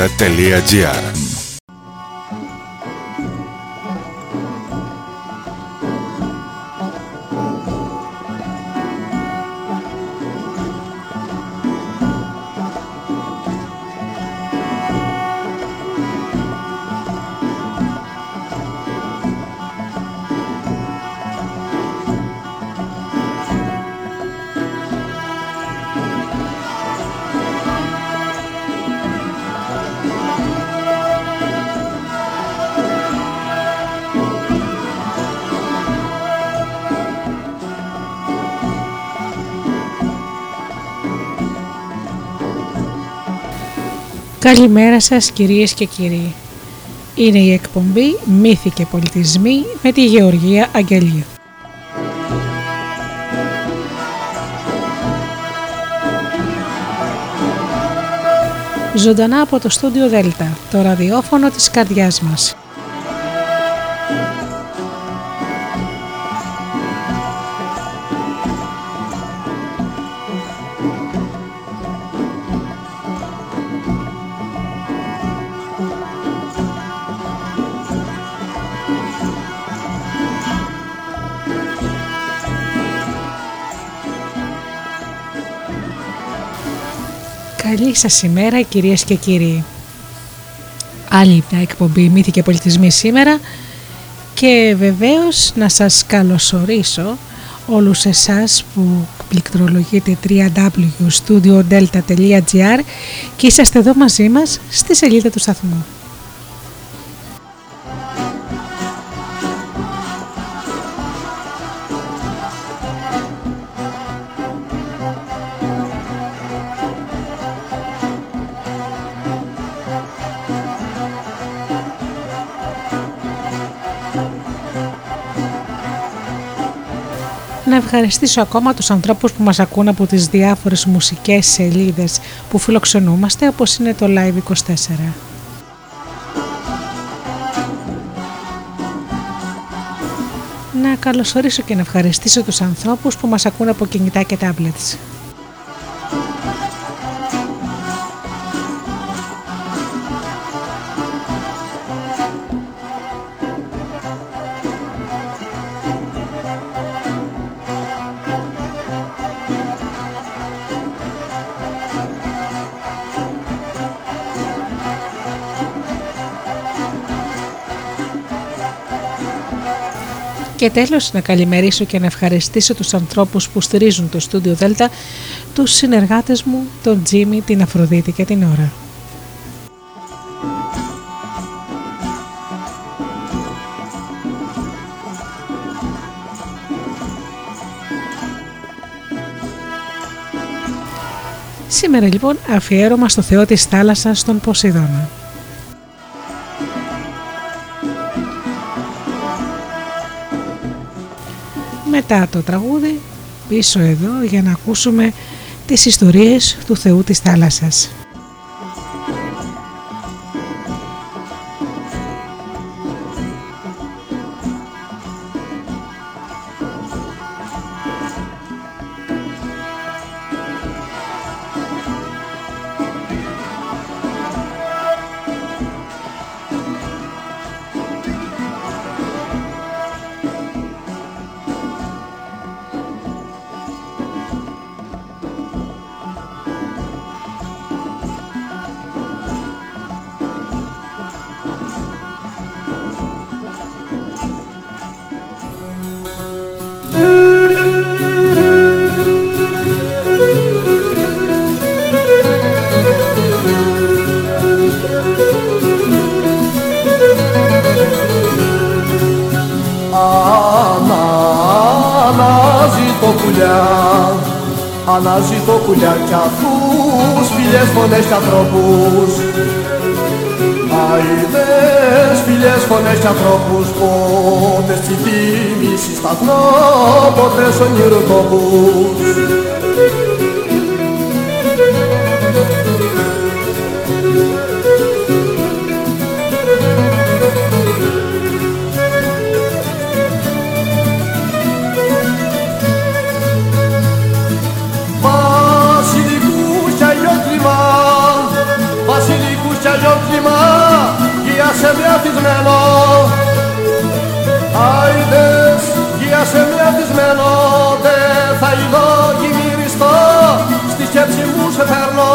Ateliê Diário. Καλημέρα σας κυρίες και κύριοι. Είναι η εκπομπή «Μύθοι και πολιτισμοί» με τη Γεωργία Αγγελίου. Ζωντανά από το στούντιο Δέλτα, το ραδιόφωνο της καρδιάς μας. Σας ημέρα κυρίες και κύριοι. Άλλη μια εκπομπή μύθοι και πολιτισμοί σήμερα και βεβαίως να σας καλωσορίσω όλους εσάς που πληκτρολογείτε www.studiodelta.gr και είσαστε εδώ μαζί μας στη σελίδα του σταθμού. Ευχαριστήσω ακόμα τους ανθρώπους που μας ακούν από τις διάφορες μουσικές σελίδες που φιλοξενούμαστε όπως είναι το Live24. Να καλωσορίσω και να ευχαριστήσω τους ανθρώπους που μας ακούν από κινητά και tablets. Και τέλος να καλημερίσω και να ευχαριστήσω τους ανθρώπους που στηρίζουν το Studio Delta, τους συνεργάτες μου, τον Τζίμι, την Αφροδίτη και την Ωρα. Σήμερα λοιπόν αφιέρωμα στο Θεό της θάλασσας τον Ποσειδώνα. Μετά το τραγούδι πίσω εδώ για να ακούσουμε τις ιστορίες του Θεού της θάλασσας. φωνές κι ανθρώπους. Αίδες, φιλιές, φωνές κι ανθρώπους. Πότες στη θύμηση σταθνώ, ποτέ σ' γύασε με αθισμένο Άιδες γύασε με αθισμένο δεν θα ειδώ γυμιριστώ στη σκέψη μου σε φέρνω.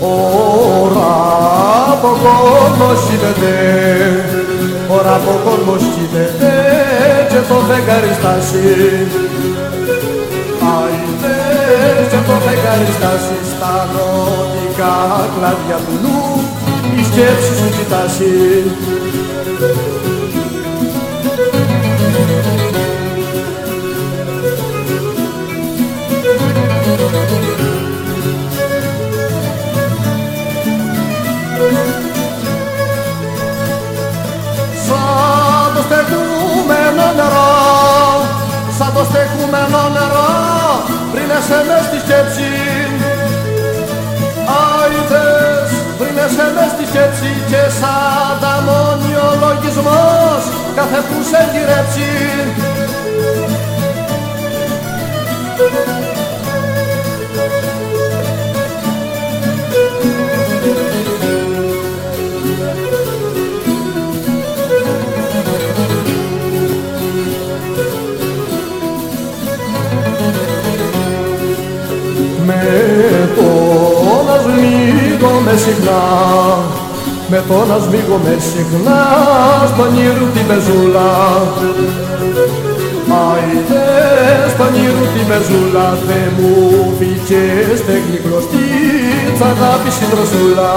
Ωρα από κόσμος γίνεται, ωρα από κόσμος γίνεται και το φεγγάρι στάσει. Άιντε και το φεγγάρι στάσει στα νότικα κλάδια του νου η σκέψη σου κοιτάσει. Το στεκούμενο νερό, πριν εσένα στη σκέψη. Άιδες, πριν εσένα στη σκέψη και σαν τα ο λογισμός, κάθε που σε γυρέψει. Με το να σμίγομαι συχνά. Με το να σμίγομαι συχνά στον ήρου την πεζούλα Άιντε στον ήρου την πεζούλα Θε μου φύγε στέγνη κλωστή τ' αγάπη συντροσούλα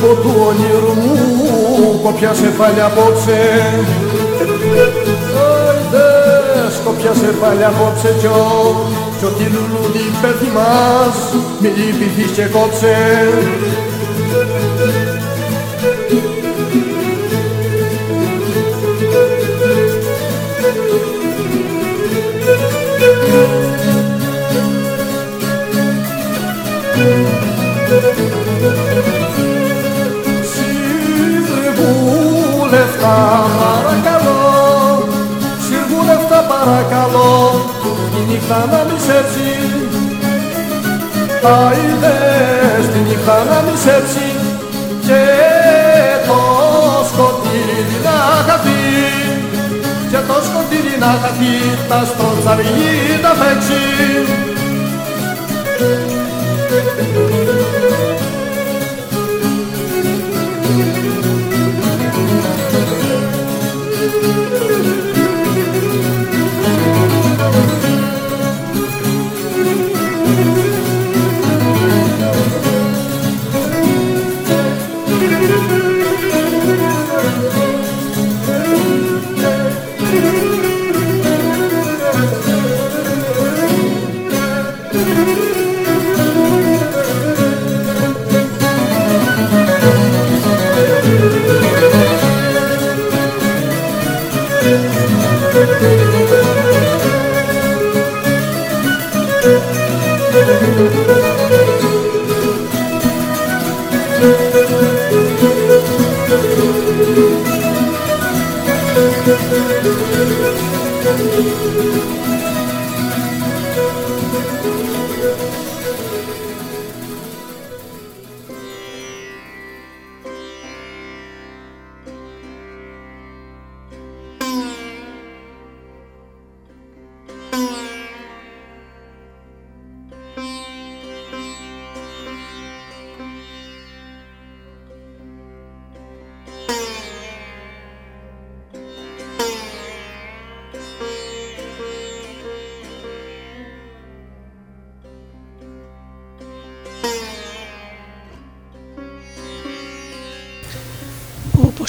Ω, στον κήπο του όνειρου μου κοπιάσε πάλι απόψε. Άιντε, σκοπιάσε πάλι απόψε κι ο κι ό,τι λουλούδι πέφτει μας μη λυπηθείς και κόψε. Συρβούλευτα παρακαλώ. Συρβούλευτα παρακαλώ. Τη νύχτα να μη σέψει Άιδες τη νύχτα να μη σέψει Και το σκοτήρι να χαθεί. Και το σκοτήρι να χαθεί. Τα στροτσαργή να φέξει Ο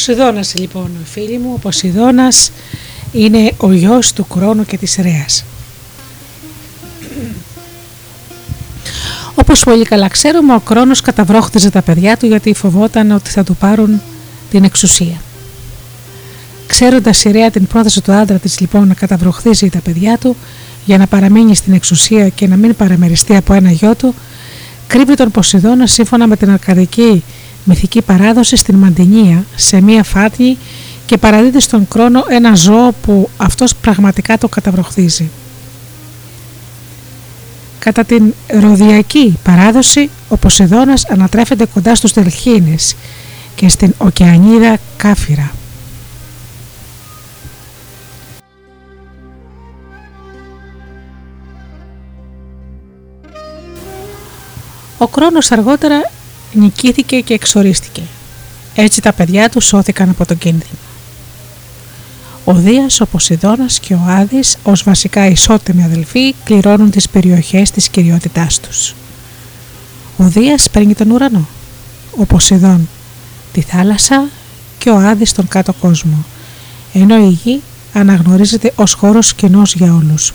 Ποσειδώνας λοιπόν φίλοι μου, ο Ποσειδώνας Είναι ο γιος του Κρόνου και της Ρέας. Όπως πολύ καλά ξέρουμε, ο Κρόνος καταβρόχτιζε τα παιδιά του γιατί φοβόταν ότι θα του πάρουν την εξουσία. Ξέροντας η Ρέα την πρόθεση του άντρα της λοιπόν να καταβροχθίζει τα παιδιά του για να παραμείνει στην εξουσία και να μην παραμεριστεί από ένα γιο του, κρύβει τον Ποσειδώνα σύμφωνα με την αρκαδική μυθική παράδοση στην Μαντινία σε μία φάτνη και παραδίδει στον Κρόνο ένα ζώο που αυτός πραγματικά το καταβροχθίζει. Κατά την ροδιακή παράδοση, ο Ποσειδώνας ανατρέφεται κοντά στους Δελχίνες και στην ωκεανίδα Κάφυρα. Ο Κρόνος αργότερα νικήθηκε και εξορίστηκε. Έτσι τα παιδιά του σώθηκαν από τον κίνδυνο. Ο Δίας, ο Ποσειδώνας και ο Άδης ως βασικά ισότιμοι αδελφοί κληρώνουν τις περιοχές της κυριότητάς τους. Ο Δίας παίρνει τον ουρανό, ο Ποσειδών τη θάλασσα και ο Άδης τον κάτω κόσμο, ενώ η γη αναγνωρίζεται ως χώρος κοινός για όλους.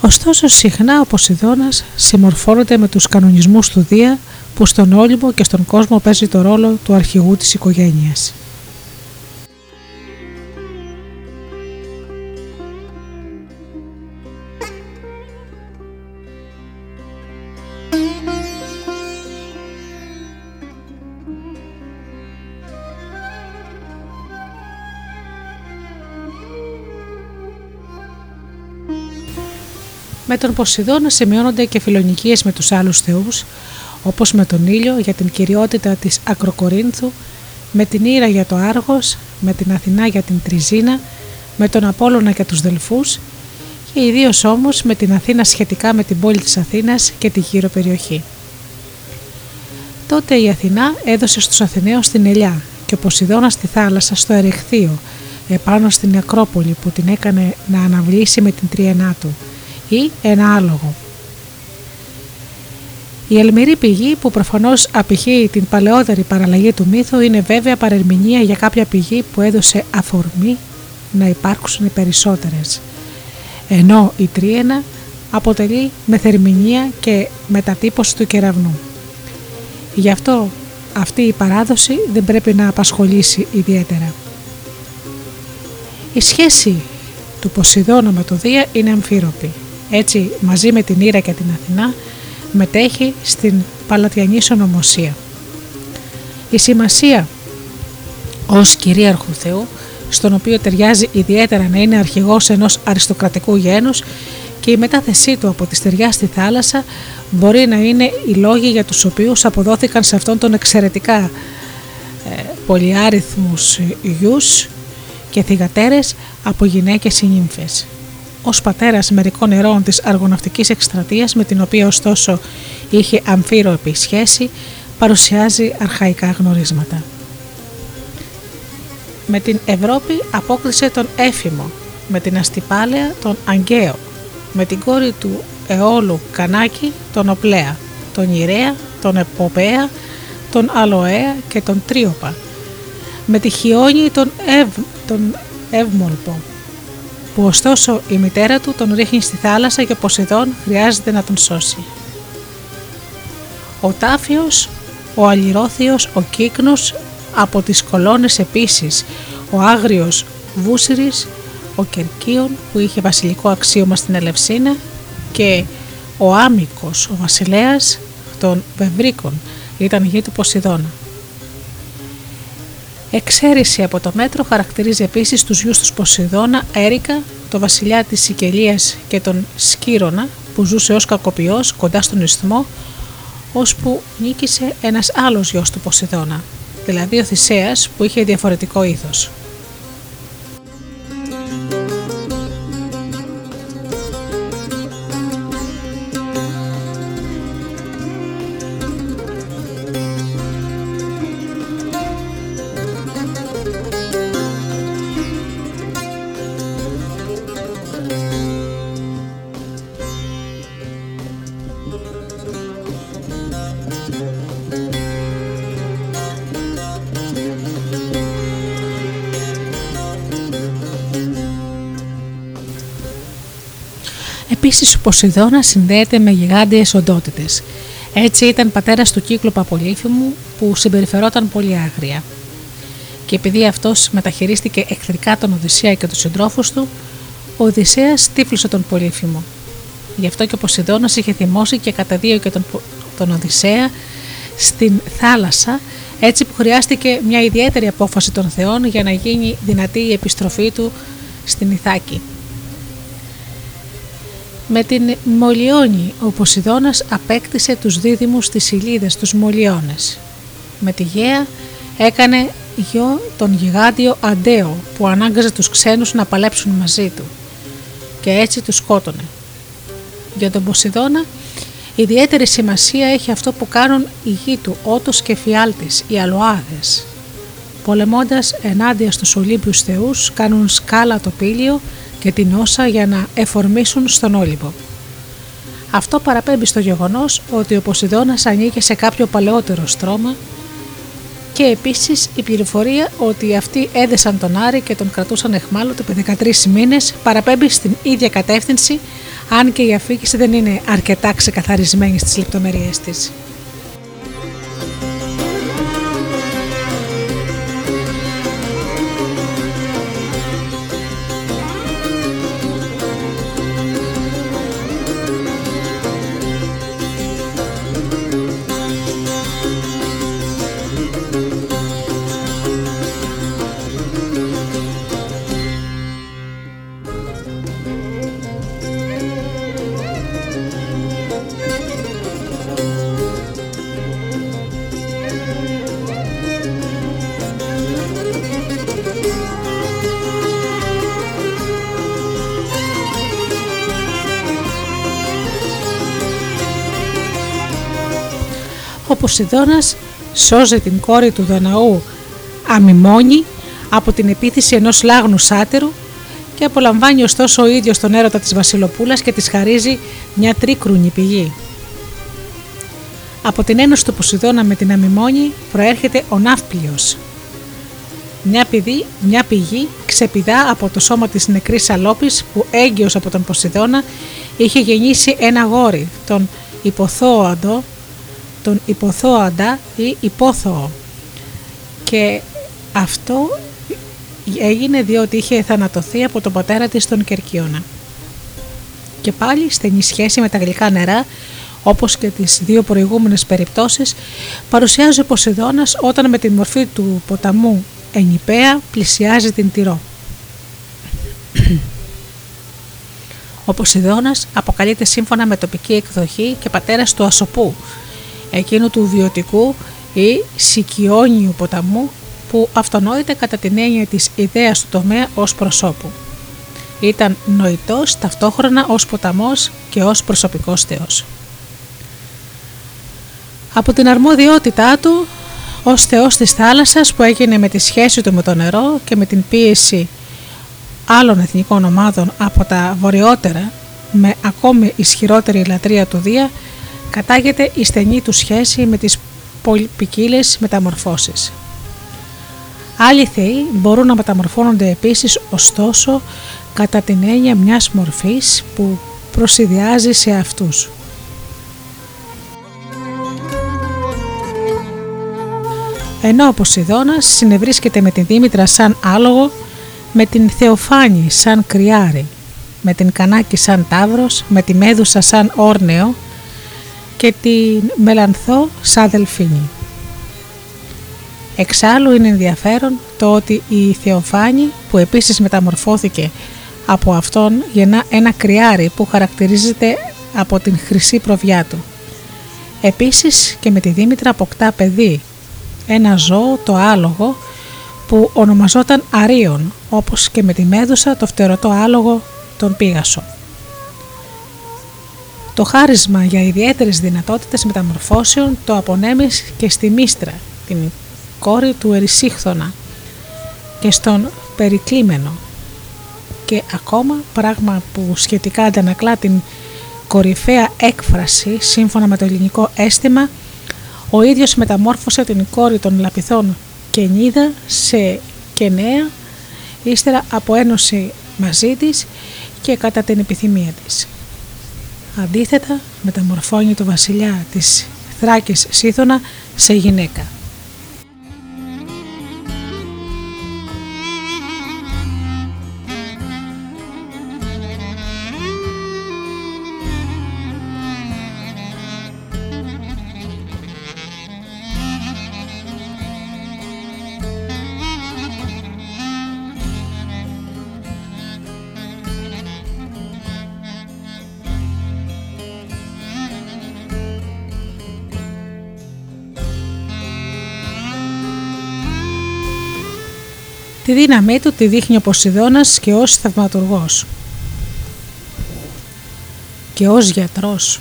Ωστόσο συχνά ο Ποσειδώνας συμμορφώνεται με τους κανονισμούς του Δία που στον Όλυμπο και στον κόσμο παίζει το ρόλο του αρχηγού της οικογένειας. Με τον Ποσειδώνα σημειώνονται και φιλονικίες με τους άλλους θεούς, όπως με τον ήλιο για την κυριότητα της Ακροκορίνθου, με την Ήρα για το Άργος, με την Αθηνά για την Τριζίνα, με τον Απόλλωνα για τους Δελφούς και ιδίως όμως με την Αθήνα σχετικά με την πόλη της Αθήνας και τη γύρω περιοχή. Τότε η Αθηνά έδωσε στους Αθηναίους την ελιά και ο Ποσειδώνας στη θάλασσα στο Ερεχθείο, επάνω στην Ακρόπολη που την έκανε να αναβλήσει με την τριενά του ή ένα άλογο. Η ελμυρή πηγή που προφανώς απηχεί την παλαιότερη παραλλαγή του μύθου είναι βέβαια παρερμηνία για κάποια πηγή που έδωσε αφορμή να υπάρξουν οι περισσότερες. Ενώ η τρίενα αποτελεί μεθερμηνία και μετατύπωση του κεραυνού. Γι' αυτό αυτή η παράδοση δεν πρέπει να απασχολήσει ιδιαίτερα. Η σχέση του Ποσειδώνα με το Δία είναι αμφίροπη. Έτσι μαζί με την Ήρα και την Αθηνά μετέχει στην Παλατιανή Σονομοσία. Η σημασία ως κυρίαρχου Θεού, στον οποίο ταιριάζει ιδιαίτερα να είναι αρχηγός ενός αριστοκρατικού γένους και η μετάθεσή του από τη στεριά στη θάλασσα μπορεί να είναι οι λόγοι για τους οποίους αποδόθηκαν σε αυτόν τον εξαιρετικά ε, πολυάριθμους γιους και θυγατέρες από γυναίκες ή νύμφες ως πατέρας μερικών ερών της αργοναυτικής εκστρατείας, με την οποία ωστόσο είχε αμφίροπη σχέση, παρουσιάζει αρχαϊκά γνωρίσματα. Με την Ευρώπη απόκλεισε τον Έφημο, με την Αστυπάλαια τον Αγκαίο, με την κόρη του Εόλου Κανάκη τον Οπλέα, τον Ιρέα, τον Εποπέα, τον Αλοέα και τον Τρίοπα, με τη Χιόνη τον, Ευ, τον Ευμολπο, που ωστόσο η μητέρα του τον ρίχνει στη θάλασσα και ο Ποσειδών χρειάζεται να τον σώσει. Ο Τάφιος, ο Αλληρώθιος, ο Κύκνος, από τις κολόνες επίσης, ο Άγριος Βούσιρης, ο Κερκίων που είχε βασιλικό αξίωμα στην Ελευσίνα και ο Άμικος, ο βασιλέας των Βευρίκων, ήταν γη του Ποσειδώνα. Εξαίρεση από το μέτρο χαρακτηρίζει επίσης τους γιους του Ποσειδώνα, Έρικα, το βασιλιά της Σικελίας και τον Σκύρονα που ζούσε ως κακοποιός κοντά στον ισθμό ώσπου νίκησε ένας άλλος γιος του Ποσειδώνα, δηλαδή ο Θησέας που είχε διαφορετικό ήθος. Επίσης ο Ποσειδώνας συνδέεται με γιγάντιες οντότητες. Έτσι ήταν πατέρας του κύκλου Παπολίφημου που συμπεριφερόταν πολύ άγρια. Και επειδή αυτός μεταχειρίστηκε εχθρικά τον Οδυσσέα και τους συντρόφους του, ο Οδυσσέας τύφλωσε τον Πολύφημο. Γι' αυτό και ο Ποσειδώνας είχε θυμώσει και καταδίωκε τον, τον Οδυσσέα στην θάλασσα έτσι που χρειάστηκε μια ιδιαίτερη απόφαση των θεών για να γίνει δυνατή η επιστροφή του στην Ιθάκη. Με την Μολιόνη ο Ποσειδώνας απέκτησε τους δίδυμους της Ηλίδες, τους Μολιώνες. Με τη Γαία έκανε γιο τον γιγάντιο Αντέο που ανάγκαζε τους ξένους να παλέψουν μαζί του και έτσι τους σκότωνε. Για τον Ποσειδώνα ιδιαίτερη σημασία έχει αυτό που κάνουν οι γη του Ότος και Φιάλτης, οι Αλοάδες. Πολεμώντας ενάντια στους Ολύμπιους θεούς κάνουν σκάλα το πήλιο και την όσα για να εφορμήσουν στον Όλυμπο. Αυτό παραπέμπει στο γεγονός ότι ο Ποσειδώνας ανήκε σε κάποιο παλαιότερο στρώμα και επίσης η πληροφορία ότι αυτοί έδεσαν τον Άρη και τον κρατούσαν εχμάλωτο επί 13 μήνες παραπέμπει στην ίδια κατεύθυνση αν και η αφήγηση δεν είναι αρκετά ξεκαθαρισμένη στις λεπτομέρειές της. Ποσειδώνας σώζει την κόρη του Δαναού Αμιμόνη από την επίθεση ενός λάγνου σάτερου και απολαμβάνει ωστόσο ο ίδιος τον έρωτα της Βασιλοπούλας και της χαρίζει μια τρίκρουνη πηγή. Από την ένωση του Ποσειδώνα με την Αμιμόνη προέρχεται ο Ναύπλιος. Μια, πηγή, μια πηγή ξεπηδά από το σώμα της νεκρής Αλόπης που έγκυος από τον Ποσειδώνα είχε γεννήσει ένα γόρι, τον Υποθόαντο τον υποθώαντα ή υπόθωο και αυτό έγινε διότι είχε θανατωθεί από τον πατέρα της τον Κερκίωνα. Και πάλι στενή σχέση με τα γλυκά νερά όπως και τις δύο προηγούμενες περιπτώσεις παρουσιάζει ο Ποσειδώνας όταν με τη μορφή του ποταμού Ενιπέα πλησιάζει την Τυρό. Ο Ποσειδώνας αποκαλείται σύμφωνα με τοπική εκδοχή και πατέρας του Ασοπού εκείνου του βιωτικού ή σικιόνιου ποταμού που αυτονόηται κατά την έννοια της ιδέας του τομέα ως προσώπου. Ήταν νοητός ταυτόχρονα ως ποταμός και ως προσωπικός θεός. Από την αρμόδιότητά του ως θεός της θάλασσας που έγινε με τη σχέση του με το νερό και με την πίεση άλλων εθνικών ομάδων από τα βορειότερα με ακόμη ισχυρότερη λατρεία του Δία κατάγεται η στενή του σχέση με τις ποικίλε μεταμορφώσεις. Άλλοι θεοί μπορούν να μεταμορφώνονται επίσης ωστόσο κατά την έννοια μιας μορφής που προσυδειάζει σε αυτούς. Ενώ ο Ποσειδώνας συνευρίσκεται με την Δήμητρα σαν άλογο, με την Θεοφάνη σαν κρυάρι, με την Κανάκη σαν τάβρος, με τη Μέδουσα σαν όρνεο, και την Μελανθό σαν δελφίνη. Εξάλλου είναι ενδιαφέρον το ότι η Θεοφάνη που επίσης μεταμορφώθηκε από αυτόν γεννά ένα κρυάρι που χαρακτηρίζεται από την χρυσή προβιά του. Επίσης και με τη Δήμητρα αποκτά παιδί, ένα ζώο το άλογο που ονομαζόταν Αρίον όπως και με τη Μέδουσα το φτερωτό άλογο τον Πίγασο. Το χάρισμα για ιδιαίτερες δυνατότητες μεταμορφώσεων το απονέμεις και στη Μίστρα, την κόρη του Ερυσίχθωνα και στον Περικλήμενο και ακόμα πράγμα που σχετικά αντανακλά την κορυφαία έκφραση σύμφωνα με το ελληνικό αίσθημα ο ίδιος μεταμόρφωσε την κόρη των Λαπιθών Κενίδα σε Κενέα ύστερα από ένωση μαζί της και κατά την επιθυμία της. Αντίθετα, μεταμορφώνει το βασιλιά της Θράκης Σύθωνα σε γυναίκα. Τη δύναμή του τη δείχνει ο Ποσειδώνας και ως θαυματουργός και ως γιατρός.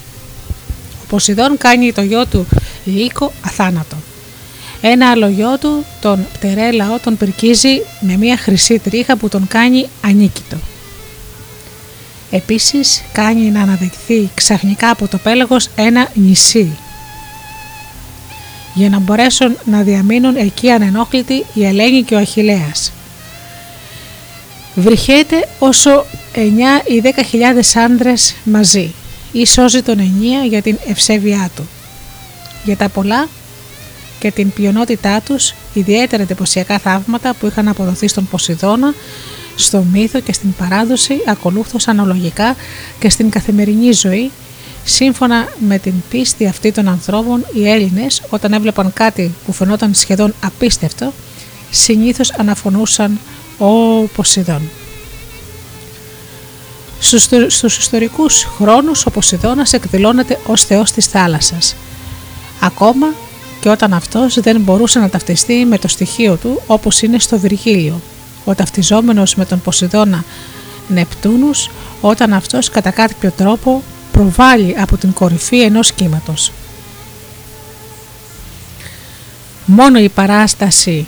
Ο Ποσειδών κάνει το γιο του Λύκο αθάνατο. Ένα άλλο γιο του, τον Πτερέλαο, τον περκίζει με μια χρυσή τρίχα που τον κάνει ανίκητο. Επίσης κάνει να αναδειχθεί ξαφνικά από το πέλαγος ένα νησί για να μπορέσουν να διαμείνουν εκεί ανενόχλητοι η Ελένη και ο Αχιλέας. Βρυχέται όσο 9 ή 10.000 άντρες μαζί ή σώζει τον ενία για την ευσέβειά του. Για τα πολλά και την ποιονότητά τους, ιδιαίτερα εντυπωσιακά θαύματα που είχαν αποδοθεί στον Ποσειδώνα, στο μύθο και στην παράδοση ακολούθως αναλογικά και στην καθημερινή ζωή Σύμφωνα με την πίστη αυτή των ανθρώπων, οι Έλληνες όταν έβλεπαν κάτι που φαινόταν σχεδόν απίστευτο, συνήθως αναφωνούσαν «Ω Ποσειδών». Στους ιστορικούς χρόνους ο Ποσειδώνας εκδηλώνεται ως θεός της θάλασσας. Ακόμα και όταν αυτός δεν μπορούσε να ταυτιστεί με το στοιχείο του όπως είναι στο Βυργίλιο, ο ταυτιζόμενος με τον Ποσειδώνα Νεπτούνους όταν αυτός κατά κάποιο τρόπο προβάλλει από την κορυφή ενός κύματος. Μόνο η παράσταση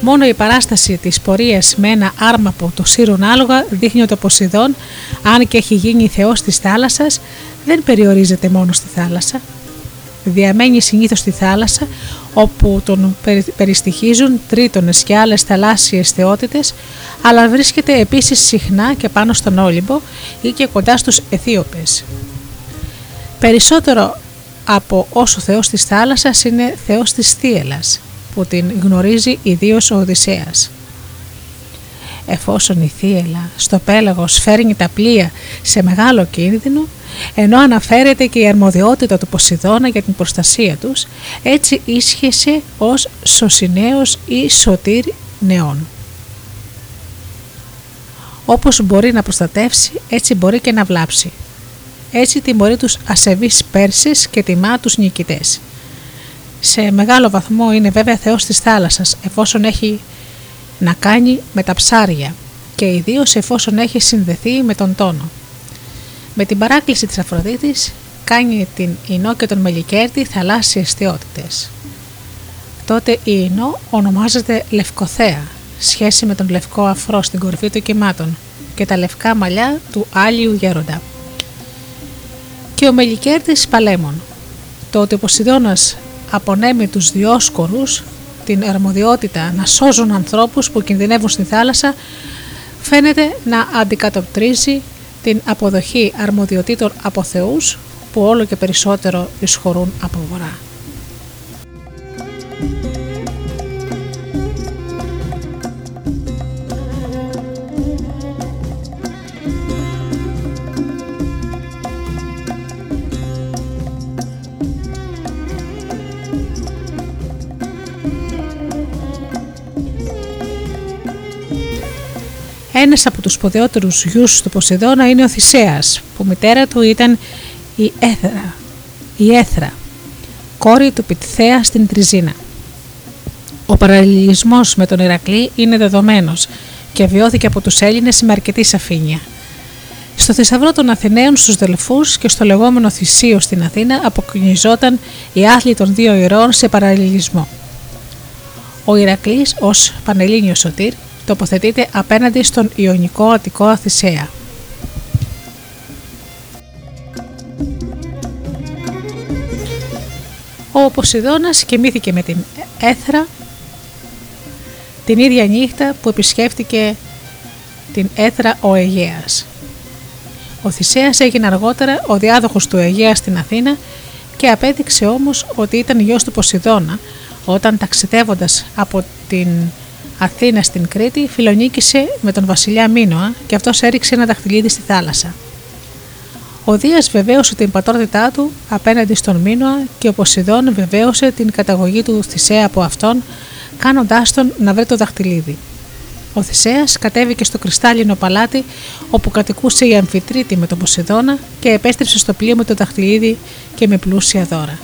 Μόνο η παράσταση της πορείας με ένα άρμαπο το σύρουν άλογα δείχνει ότι ο Ποσειδών, αν και έχει γίνει θεός της θάλασσας, δεν περιορίζεται μόνο στη θάλασσα. Διαμένει συνήθως στη θάλασσα, όπου τον περιστοιχίζουν τρίτονες και άλλες θαλάσσιες θεότητες, αλλά βρίσκεται επίσης συχνά και πάνω στον Όλυμπο ή και κοντά στους Αιθίωπες. Περισσότερο από όσο θεός της θάλασσας είναι θεός της θύελας που την γνωρίζει ιδίως ο Οδυσσέας. Εφόσον η θύελα στο πέλαγος φέρνει τα πλοία σε μεγάλο κίνδυνο, ενώ αναφέρεται και η αρμοδιότητα του Ποσειδώνα για την προστασία τους, έτσι ίσχυσε ως σωσινέος ή σωτήρ νεών. Όπως μπορεί να προστατεύσει, έτσι μπορεί και να βλάψει. Έτσι τιμωρεί τους ασεβείς Πέρσες και τιμά τους νικητές σε μεγάλο βαθμό είναι βέβαια θεός της θάλασσας εφόσον έχει να κάνει με τα ψάρια και ιδίως εφόσον έχει συνδεθεί με τον τόνο. Με την παράκληση της Αφροδίτης κάνει την Ινώ και τον Μελικέρτη θαλάσσιες θεότητες. Τότε η Ινώ ονομάζεται Λευκοθέα, σχέση με τον λευκό αφρό στην κορυφή των κυμάτων και τα λευκά μαλλιά του Άλιου Γέροντα. Και ο Μελικέρτης Παλέμων. Το ότι ο Ποσειδώνας απονέμει τους διόσκορους την αρμοδιότητα να σώζουν ανθρώπους που κινδυνεύουν στη θάλασσα φαίνεται να αντικατοπτρίζει την αποδοχή αρμοδιοτήτων από θεούς που όλο και περισσότερο εισχωρούν από βορρά. Ένας από τους σπουδαιότερους γιους του Ποσειδώνα είναι ο Θησέας, που μητέρα του ήταν η Έθρα, η Έθρα, κόρη του Πιτθέα στην Τριζίνα. Ο παραλληλισμός με τον Ηρακλή είναι δεδομένος και βιώθηκε από τους Έλληνες με αρκετή σαφήνεια. Στο θησαυρό των Αθηναίων στους Δελφούς και στο λεγόμενο Θησίο στην Αθήνα αποκοινιζόταν η άθλη των δύο ηρώων σε παραλληλισμό. Ο Ηρακλής ως Πανελλήνιος Σωτήρ τοποθετείται απέναντι στον Ιωνικό Αττικό Αθησέα. Ο Ποσειδώνας κοιμήθηκε με την έθρα την ίδια νύχτα που επισκέφτηκε την έθρα ο Αιγαίας. Ο Θησέας έγινε αργότερα ο διάδοχος του Αιγαία στην Αθήνα και απέδειξε όμως ότι ήταν γιος του Ποσειδώνα όταν ταξιδεύοντας από την Αθήνα στην Κρήτη φιλονίκησε με τον βασιλιά Μίνωα και αυτός έριξε ένα δαχτυλίδι στη θάλασσα. Ο Δίας βεβαίωσε την πατρότητά του απέναντι στον Μίνωα και ο Ποσειδών βεβαίωσε την καταγωγή του Θησέα από αυτόν κάνοντάς τον να βρει το δαχτυλίδι. Ο Θησέας κατέβηκε στο κρυστάλλινο παλάτι όπου κατοικούσε η Αμφιτρίτη με τον Ποσειδώνα και επέστρεψε στο πλοίο με το δαχτυλίδι και με πλούσια δώρα.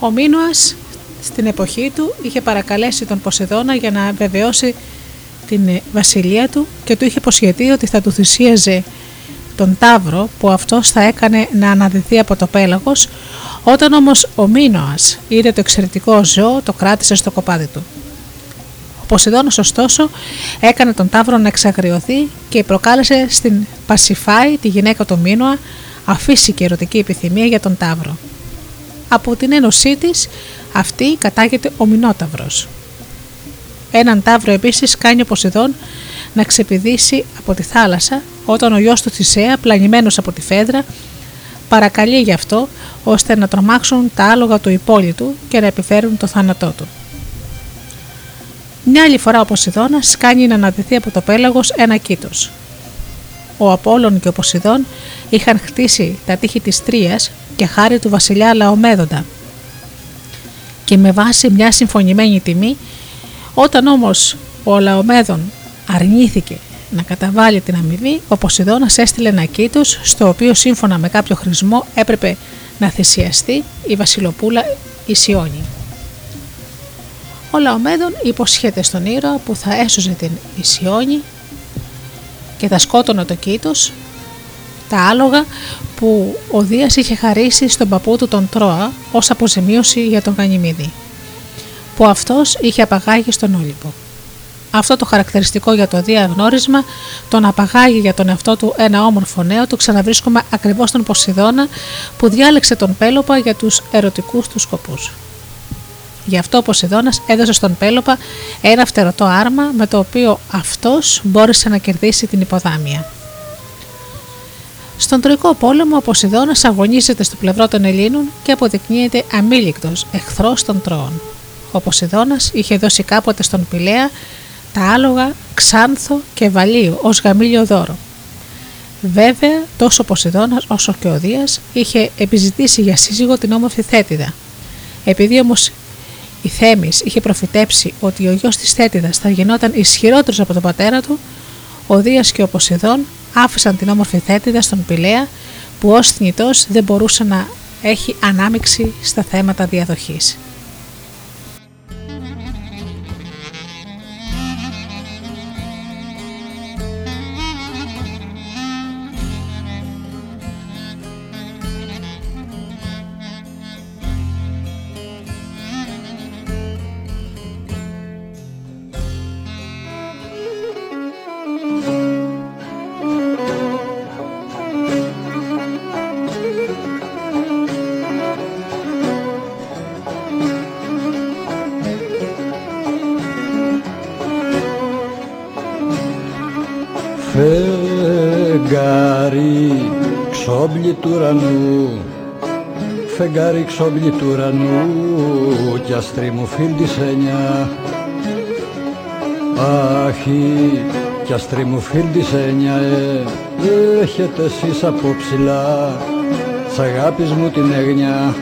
Ο Μίνωας στην εποχή του είχε παρακαλέσει τον Ποσειδώνα για να βεβαιώσει την βασιλεία του και του είχε υποσχεθεί ότι θα του θυσίαζε τον Ταύρο που αυτός θα έκανε να αναδυθεί από το πέλαγος όταν όμως ο Μίνωας είδε το εξαιρετικό ζώο το κράτησε στο κοπάδι του. Ο Ποσειδώνος ωστόσο έκανε τον Ταύρο να εξαγριωθεί και προκάλεσε στην Πασιφάη τη γυναίκα του Μίνωα αφήσει και ερωτική επιθυμία για τον Ταύρο. Από την ένωσή της αυτή κατάγεται ο Μινόταυρος. Έναν Ταύρο επίσης κάνει ο Ποσειδών να ξεπηδήσει από τη θάλασσα όταν ο γιος του Θησέα, πλανημένος από τη φέδρα, παρακαλεί γι' αυτό ώστε να τρομάξουν τα άλογα του υπόλοιπου και να επιφέρουν το θάνατό του. Μια άλλη φορά ο Ποσειδώνας κάνει να αναδεθεί από το πέλαγος ένα κήτος. Ο Απόλλων και ο Ποσειδών είχαν χτίσει τα τείχη της Τρίας και χάρη του βασιλιά Λαομέδοντα και με βάση μια συμφωνημένη τιμή όταν όμως ο Λαομέδον αρνήθηκε να καταβάλει την αμοιβή, ο Ποσειδώνας έστειλε ένα κήτος στο οποίο σύμφωνα με κάποιο χρησμό έπρεπε να θυσιαστεί η βασιλοπούλα Ισιώνη. Ο Λαομέδον υποσχέται στον ήρωα που θα έσωζε την Ισιώνη και θα σκότωνε το κήτος τα άλογα που ο Δίας είχε χαρίσει στον παππού του τον Τρόα ως αποζημίωση για τον Γανιμίδη, που αυτός είχε απαγάγει στον Όλυμπο. Αυτό το χαρακτηριστικό για το Δία γνώρισμα, τον απαγάγει για τον εαυτό του ένα όμορφο νέο, το ξαναβρίσκουμε ακριβώς στον Ποσειδώνα που διάλεξε τον Πέλοπα για τους ερωτικούς του σκοπούς. Γι' αυτό ο Ποσειδώνας έδωσε στον Πέλοπα ένα φτερωτό άρμα με το οποίο αυτός μπόρεσε να κερδίσει την υποδάμια. Στον Τροϊκό πόλεμο ο Ποσειδώνας αγωνίζεται στο πλευρό των Ελλήνων και αποδεικνύεται αμήλικτος εχθρός των Τρώων. Ο Ποσειδώνας είχε δώσει κάποτε στον Πηλαία τα άλογα Ξάνθο και Βαλίου ως γαμήλιο δώρο. Βέβαια, τόσο ο Ποσειδώνας όσο και ο Δίας είχε επιζητήσει για σύζυγο την όμορφη Θέτιδα. Επειδή όμως η Θέμης είχε προφητέψει ότι ο γιος της Θέτιδας θα γινόταν ισχυρότερος από τον πατέρα του, ο Δίας και ο Ποσειδών άφησαν την όμορφη θέτιδα στον Πηλαία που ως θνητός δεν μπορούσε να έχει ανάμειξη στα θέματα διαδοχής. Φεγγάρι ξόμπλη του ουρανού κι αστρί μου της έννοια Άχι κι αστρί μου της έννοια ε, έχετε εσείς απόψηλα σ' αγάπης μου την έγνοια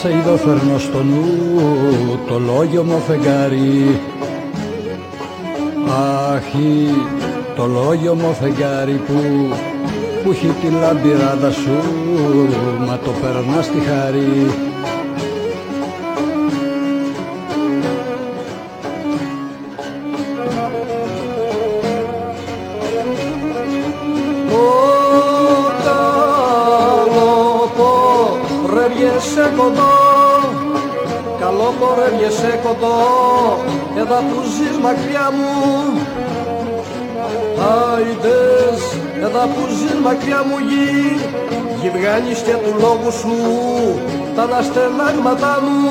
σε είδω φέρνω στο νου το λόγιο μου φεγγάρι. Αχ, το λόγιο μου φεγγάρι που που έχει τη λαμπυράδα σου μα το περνάς στη χαρή κοντό. Εδώ που ζεις μακριά μου. Άιντες Εδώ που ζεις μακριά μου γη. Γη βγάνεις και του λόγου σου Τα αναστενάγματά μου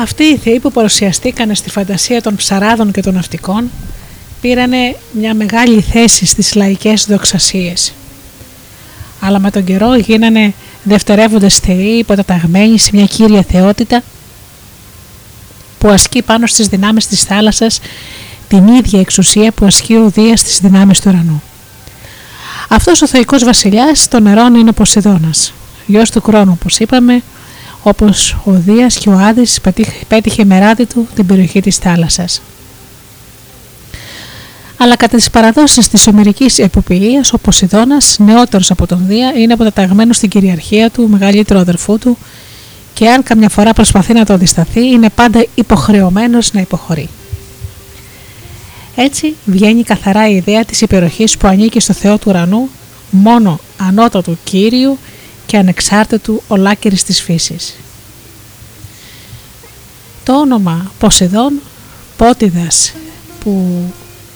Αυτοί οι θεοί που παρουσιαστήκαν στη φαντασία των ψαράδων και των ναυτικών πήρανε μια μεγάλη θέση στις λαϊκές δοξασίες. Αλλά με τον καιρό γίνανε δευτερεύοντες θεοί υποταταγμένοι σε μια κύρια θεότητα που ασκεί πάνω στις δυνάμεις της θάλασσας την ίδια εξουσία που ασκεί ο Δίας στις δυνάμεις του ουρανού. Αυτός ο θεϊκός βασιλιάς των νερών είναι ο Ποσειδώνας, γιος του χρόνου όπως είπαμε, όπως ο Δίας και ο Άδης πέτυχε μεράτη του την περιοχή της θάλασσας. Αλλά κατά τις παραδόσεις της Ομερικής εποποιίας, ο Ποσειδώνας, νεότερος από τον Δία, είναι αποταταγμένος στην κυριαρχία του, μεγαλύτερο αδερφού του και αν καμιά φορά προσπαθεί να το αντισταθεί, είναι πάντα υποχρεωμένος να υποχωρεί. Έτσι βγαίνει καθαρά η ιδέα της υπεροχής που ανήκει στο Θεό του ουρανού, μόνο ανώτατου Κύριου και ανεξάρτητου ολάκερης της φύσης. Το όνομα Ποσειδών, Πότιδας που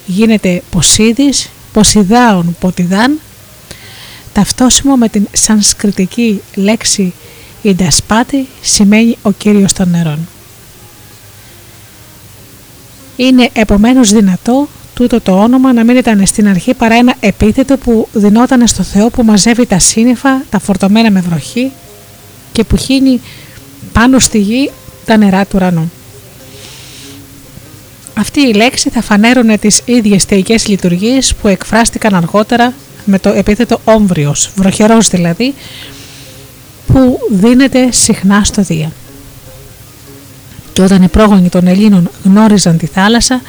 γίνεται Ποσίδης, Ποσειδάων Ποτιδάν, ταυτόσιμο με την σανσκριτική λέξη Ιντασπάτη σημαίνει ο Κύριος των νερών. Είναι επομένως δυνατό τούτο το όνομα να μην ήταν στην αρχή παρά ένα επίθετο που δινόταν στο Θεό που μαζεύει τα σύννεφα, τα φορτωμένα με βροχή και που χύνει πάνω στη γη τα νερά του ουρανού. Αυτή η λέξη θα φανέρωνε τις ίδιες θεϊκές λειτουργίες που εκφράστηκαν αργότερα με το επίθετο όμβριος, βροχερός δηλαδή, που δίνεται συχνά στο Δία. Και όταν οι πρόγονοι των Ελλήνων γνώριζαν τη θάλασσα,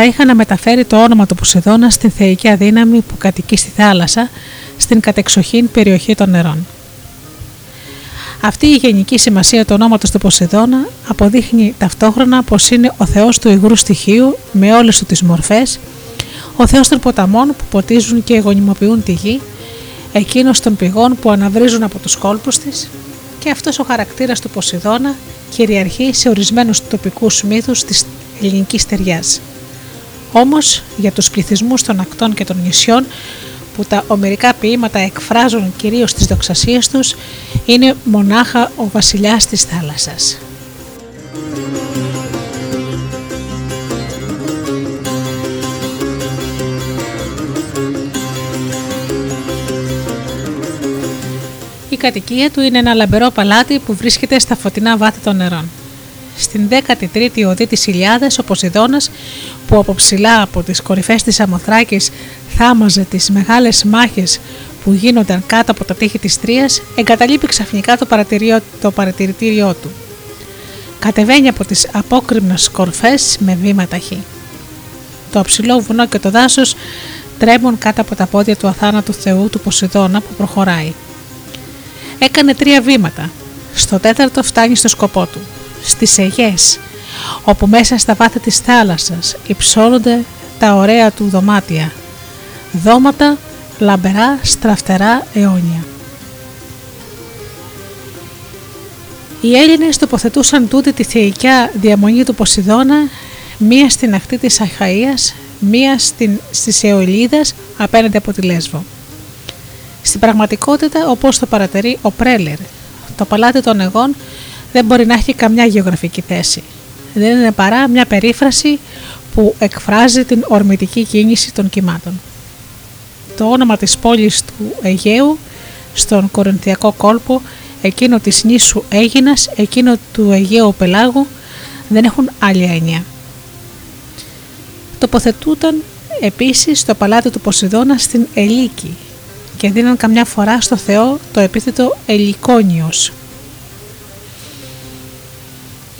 θα είχαν να μεταφέρει το όνομα του Ποσειδώνα στην θεϊκή αδύναμη που κατοικεί στη θάλασσα, στην κατεξοχήν περιοχή των νερών. Αυτή η γενική σημασία του ονόματος του Ποσειδώνα αποδείχνει ταυτόχρονα πως είναι ο θεός του υγρού στοιχείου με όλες του τις μορφές, ο θεός των ποταμών που ποτίζουν και γονιμοποιούν τη γη, εκείνος των πηγών που αναβρίζουν από τους κόλπους της και αυτός ο χαρακτήρας του Ποσειδώνα κυριαρχεί σε ορισμένους τοπικούς μύθους της ελληνικής ταιριάς. Όμως για τους πληθυσμούς των ακτών και των νησιών που τα ομερικά ποίηματα εκφράζουν κυρίως τις δοξασίες τους είναι μονάχα ο βασιλιάς της θάλασσας. Η κατοικία του είναι ένα λαμπερό παλάτι που βρίσκεται στα φωτεινά βάθη των νερών. Στην 13η οδή της Ηλιάδας ο Ποσειδώνας που από ψηλά από τις κορυφές της Αμοθράκης θάμαζε τις μεγάλες μάχες που γίνονταν κάτω από τα τείχη της Τρίας εγκαταλείπει ξαφνικά το, το παρατηρητήριό του. Κατεβαίνει από τις απόκριμνες κορφές με βήμα ταχύ. Το αψηλό βουνό και το δάσος τρέμουν κάτω από τα πόδια του αθάνατου θεού του Ποσειδώνα που προχωράει. Έκανε τρία βήματα. Στο τέταρτο φτάνει στο σκοπό του στις Αιγές, όπου μέσα στα βάθη της θάλασσας υψώνονται τα ωραία του δωμάτια, δώματα λαμπερά, στραφτερά, αιώνια. Οι Έλληνες τοποθετούσαν τούτη τη θεϊκιά διαμονή του Ποσειδώνα μία στην ακτή της Αχαΐας, μία στην, στις Αιωλίδας απέναντι από τη Λέσβο. Στην πραγματικότητα, όπως το παρατηρεί ο Πρέλερ, το παλάτι των Εγών δεν μπορεί να έχει καμιά γεωγραφική θέση. Δεν είναι παρά μια περίφραση που εκφράζει την ορμητική κίνηση των κυμάτων. Το όνομα της πόλης του Αιγαίου στον Κορινθιακό κόλπο, εκείνο της νήσου Αίγινας, εκείνο του Αιγαίου Πελάγου δεν έχουν άλλη έννοια. Τοποθετούταν επίσης το παλάτι του Ποσειδώνας στην Ελίκη, και δίναν καμιά φορά στο Θεό το επίθετο Ελικόνιος.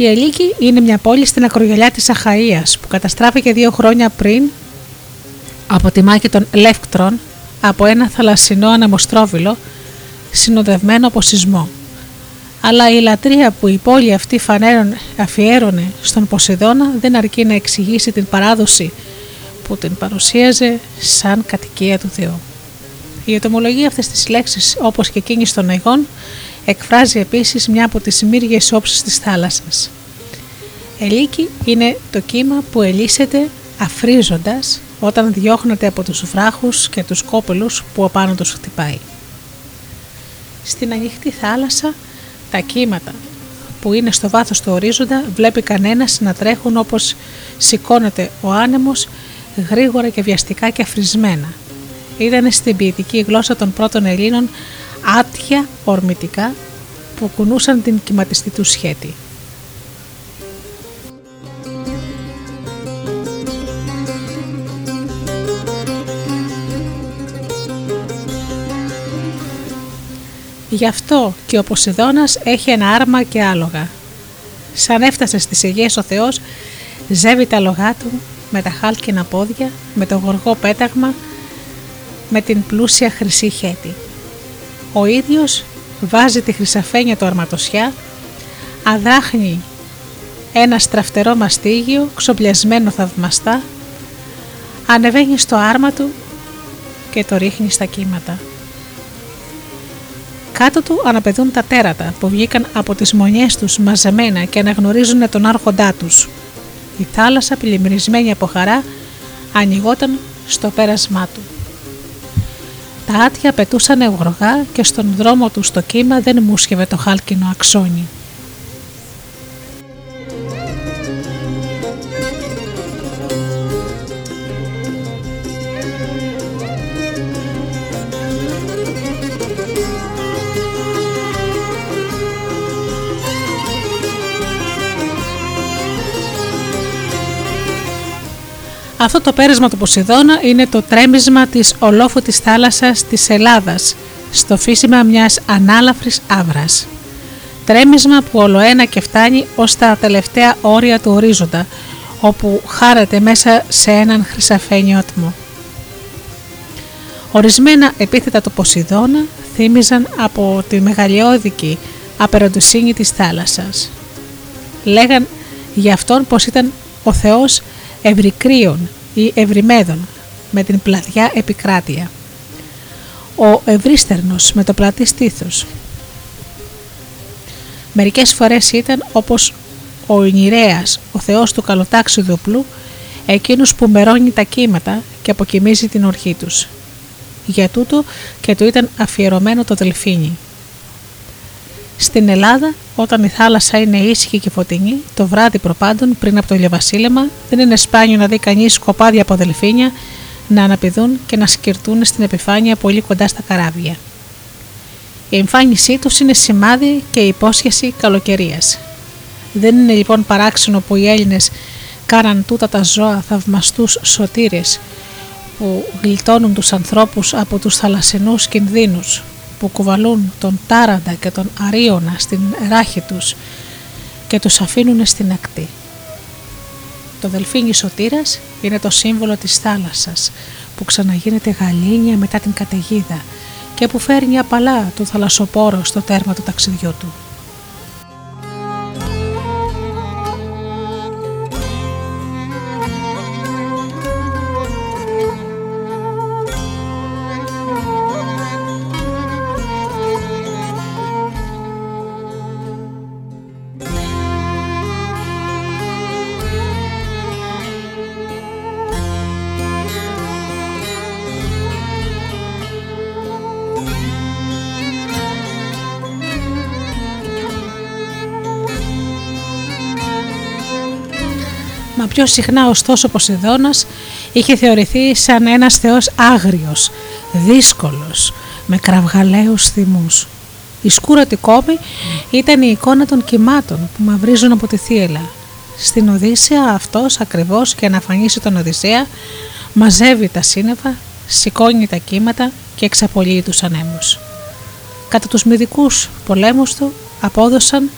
Η Ελίκη είναι μια πόλη στην ακρογελιά της Αχαΐας που καταστράφηκε δύο χρόνια πριν από τη μάχη των Λεύκτρων από ένα θαλασσινό ανεμοστρόβιλο συνοδευμένο από σεισμό. Αλλά η λατρεία που η πόλη αυτή αφιέρωνε στον Ποσειδώνα δεν αρκεί να εξηγήσει την παράδοση που την παρουσίαζε σαν κατοικία του Θεού. Η ετομολογία αυτές τις λέξεις όπως και εκείνης των Αιγών εκφράζει επίσης μια από τις μύριες όψεις της θάλασσας. Ελίκη είναι το κύμα που ελίσσεται αφρίζοντας όταν διώχνεται από τους βράχους και τους κόπελους που απάνω τους χτυπάει. Στην ανοιχτή θάλασσα τα κύματα που είναι στο βάθος του ορίζοντα βλέπει κανένας να τρέχουν όπως σηκώνεται ο άνεμος γρήγορα και βιαστικά και αφρισμένα. Ήταν στην ποιητική γλώσσα των πρώτων Ελλήνων άτια ορμητικά που κουνούσαν την κυματιστή τους σχέτη. Γι' αυτό και ο Ποσειδώνας έχει ένα άρμα και άλογα. Σαν έφτασε στις Αιγαίες ο Θεός, ζεύει τα λογά του με τα χάλκινα πόδια, με το γοργό πέταγμα, με την πλούσια χρυσή χέτη. Ο ίδιος βάζει τη χρυσαφένια του αρματοσιά, αδράχνει ένα στραφτερό μαστίγιο ξοπλιασμένο θαυμαστά, ανεβαίνει στο άρμα του και το ρίχνει στα κύματα. Κάτω του αναπαιδούν τα τέρατα που βγήκαν από τις μονιές τους μαζεμένα και αναγνωρίζουν τον άρχοντά τους. Η θάλασσα πλημμυρισμένη από χαρά ανοιγόταν στο πέρασμά του. Τα άτια πετούσαν ευγρογά και στον δρόμο του στο κύμα δεν μουσχευε το χάλκινο αξόνι. Αυτό το πέρασμα του Ποσειδώνα είναι το τρέμισμα της ολόφωτης θάλασσας της Ελλάδας στο φύσιμα μιας ανάλαφρης άβρας. Τρέμισμα που ολοένα και φτάνει ως τα τελευταία όρια του ορίζοντα, όπου χάρεται μέσα σε έναν χρυσαφένιο ατμό. Ορισμένα επίθετα του Ποσειδώνα θύμιζαν από τη μεγαλειώδικη απεροντουσίνη της θάλασσας. Λέγαν για αυτόν πως ήταν ο Θεός ευρυκρίων ή ευρυμέδων με την πλατιά επικράτεια. Ο ευρύστερνος με το πλατή στήθος. Μερικές φορές ήταν όπως ο Ινηρέας, ο θεός του καλοτάξιου διοπλού, εκείνος που μερώνει τα κύματα και αποκοιμίζει την ορχή τους. Για τούτο και του ήταν αφιερωμένο το δελφίνι. Στην Ελλάδα, όταν η θάλασσα είναι ήσυχη και φωτεινή, το βράδυ προπάντων πριν από το ηλιοβασίλεμα, δεν είναι σπάνιο να δει κανείς σκοπάδια από δελφίνια να αναπηδούν και να σκυρτούν στην επιφάνεια πολύ κοντά στα καράβια. Η εμφάνισή τους είναι σημάδι και υπόσχεση καλοκαιρίας. Δεν είναι λοιπόν παράξενο που οι Έλληνες κάναν τούτα τα ζώα θαυμαστούς σωτήρες που γλιτώνουν τους ανθρώπους από τους θαλασσινούς κινδύνους που κουβαλούν τον Τάραντα και τον Αρίωνα στην ράχη τους και τους αφήνουν στην ακτή. Το δελφίνι Σωτήρας είναι το σύμβολο της θάλασσας που ξαναγίνεται γαλήνια μετά την καταιγίδα και που φέρνει απαλά του θαλασσοπόρο στο τέρμα του ταξιδιού του. Πιο συχνά ωστόσο ο Ποσειδώνας είχε θεωρηθεί σαν ένας θεός άγριος, δύσκολος, με κραυγαλαίους θυμούς. Η σκούρατη κόμη ήταν η εικόνα των κυμάτων που μαυρίζουν από τη θύελα. Στην Οδύσσια αυτός ακριβώς για να φανίσει τον Οδυσσέα μαζεύει τα σύννεφα σηκώνει τα κύματα και εξαπολύει τους ανέμους. Κατά τους μυδικούς πολέμους του απόδωσαν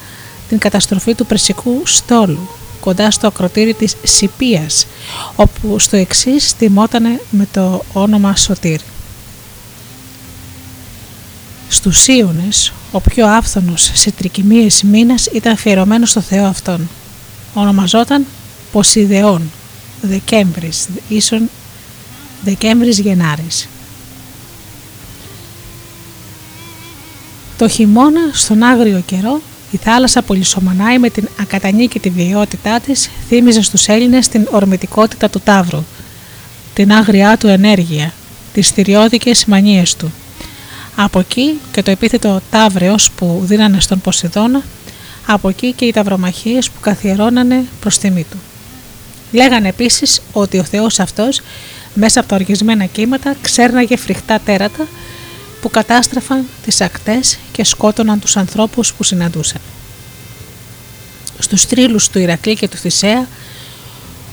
την καταστροφή του Περσικού στόλου κοντά στο ακροτήρι της Σιπίας όπου στο εξής τιμότανε με το όνομα Σωτήρ. Στους Ιούνες ο πιο άφθονος σε τρικυμίες μήνας ήταν αφιερωμένος στο Θεό αυτόν. Ονομαζόταν Ποσειδεών, Δεκέμβρης, ίσον Δεκέμβρης Γενάρης. Το χειμώνα, στον άγριο καιρό, η θάλασσα πολυσομανάει με την ακατανίκητη βιαιότητά της θύμιζε στους Έλληνες την ορμητικότητα του Ταύρου, την άγριά του ενέργεια, τις θηριώδικες μανίες του. Από εκεί και το επίθετο Ταύρεος που δίνανε στον Ποσειδώνα, από εκεί και οι ταυρομαχίες που καθιερώνανε προς τιμή του. Λέγανε επίσης ότι ο Θεός αυτός μέσα από τα οργισμένα κύματα ξέρναγε φρικτά τέρατα που κατάστραφαν τις ακτές και σκότωναν τους ανθρώπους που συναντούσαν. Στους τρίλους του Ηρακλή και του Θησέα,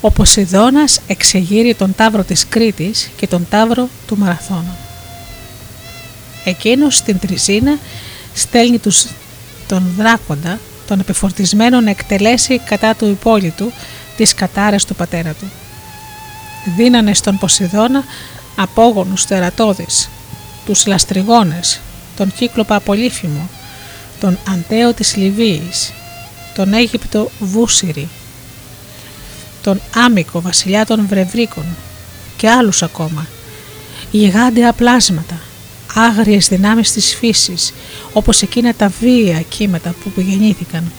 ο Ποσειδώνας εξεγείρει τον Ταύρο της Κρήτης και τον Ταύρο του Μαραθώνα. Εκείνος στην Τριζίνα στέλνει τους, τον δράκοντα, τον επιφορτισμένο να εκτελέσει κατά του υπόλοιπου τις κατάρες του πατέρα του. Δίνανε στον Ποσειδώνα απόγονους τερατώδης, τους λαστριγόνες, τον Κύκλοπα Απολύφημο, τον Αντέο της Λιβύης, τον Αίγυπτο Βούσιρη, τον Άμικο βασιλιά των Βρευρίκων και άλλους ακόμα, γιγάντια πλάσματα, άγριες δυνάμεις της φύσης, όπως εκείνα τα βία κύματα που γεννήθηκαν.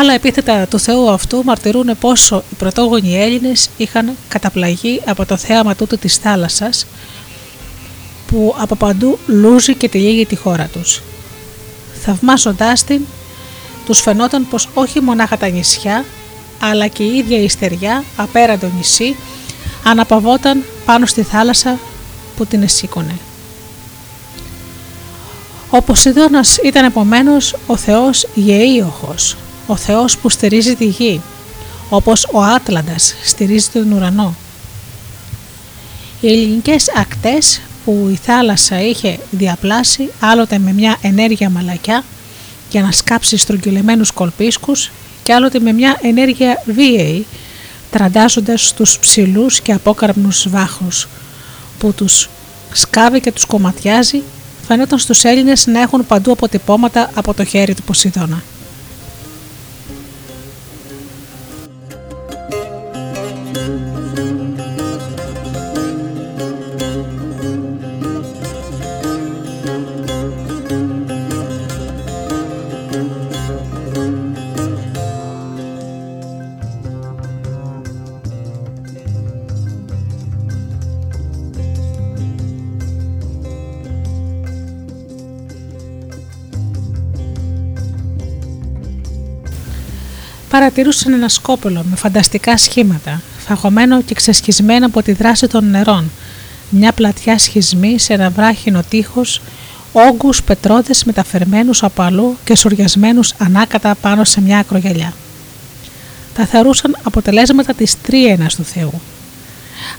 Άλλα επίθετα του Θεού αυτού μαρτυρούν πόσο οι πρωτόγονοι Έλληνες είχαν καταπλαγεί από το θέαμα τούτο της θάλασσας που από παντού λούζει και τυλίγει τη χώρα τους. Θαυμάζοντάς την, τους φαινόταν πως όχι μονάχα τα νησιά, αλλά και η ίδια η στεριά, απέραντο νησί, αναπαυόταν πάνω στη θάλασσα που την εσήκωνε. Ο Ποσειδώνας ήταν επομένως ο θεός γεΐοχος, ο θεός που στηρίζει τη γη, όπως ο Άτλαντας στηρίζει τον ουρανό. Οι ελληνικές ακτές που η θάλασσα είχε διαπλάσει άλλοτε με μια ενέργεια μαλακιά για να σκάψει στρογγυλεμένους κολπίσκους και άλλοτε με μια ενέργεια βίαιη τραντάζοντας τους ψηλούς και απόκαρμνους βάχους που τους σκάβει και τους κομματιάζει φαίνονταν στους Έλληνες να έχουν παντού αποτυπώματα από το χέρι του Ποσειδώνα. Παρατηρούσαν ένα σκόπελο με φανταστικά σχήματα, φαγωμένο και ξεσχισμένο από τη δράση των νερών, μια πλατιά σχισμή σε ένα βράχινο τείχος, όγκους πετρόδες μεταφερμένους από αλλού και σουριασμένους ανάκατα πάνω σε μια ακρογελιά. Τα θεωρούσαν αποτελέσματα της τρίενας του Θεού.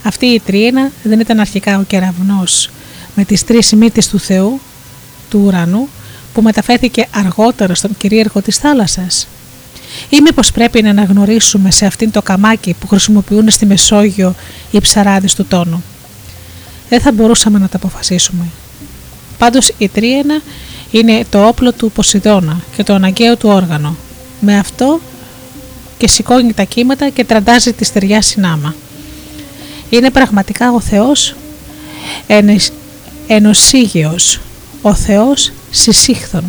Αυτή η τρίενα δεν ήταν αρχικά ο κεραυνός με τις τρεις μύτες του Θεού, του ουρανού, που μεταφέρθηκε αργότερα στον κυρίαρχο της θάλασσας ή μήπως πρέπει να αναγνωρίσουμε σε αυτήν το καμάκι που χρησιμοποιούν στη Μεσόγειο οι ψαράδες του τόνου; Δεν θα μπορούσαμε να τα αποφασίσουμε. Πάντως η τρίενα είναι το όπλο του Ποσειδώνα και το αναγκαίο του όργανο. Με αυτό και σηκώνει τα κύματα και τραντάζει τη στεριά συνάμα. Είναι πραγματικά ο Θεός ενωσίγειος, ο Θεός συσύχθων.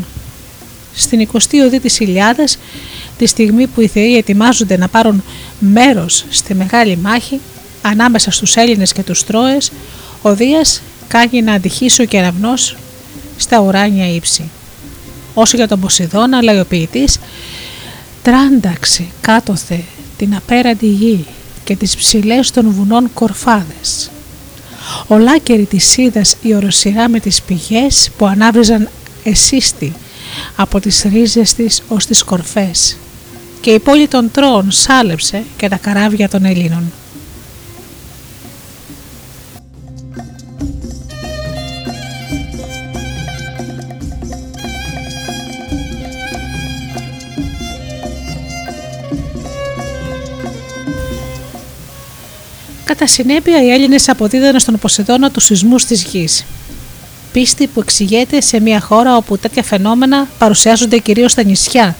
Στην 20η οδή της Ηλιάδας τη στιγμή που οι θεοί ετοιμάζονται να πάρουν μέρος στη μεγάλη μάχη ανάμεσα στους Έλληνες και τους Τρόες, ο Δίας κάνει να αντιχίσει ο κεραυνός στα ουράνια ύψη. Όσο για τον Ποσειδώνα, λέει ο ποιητής, τράνταξε κάτωθε την απέραντη γη και τις ψηλές των βουνών κορφάδες. Ολάκερη της είδας η οροσυρά με τις πηγές που ανάβριζαν εσύστη από τις ρίζες της ως τις κορφές και η πόλη των Τρώων σάλεψε και τα καράβια των Ελλήνων. Κατά συνέπεια, οι Έλληνες αποδίδανε στον Ποσειδώνα τους σεισμούς της γης. Πίστη που εξηγείται σε μια χώρα όπου τέτοια φαινόμενα παρουσιάζονται κυρίως στα νησιά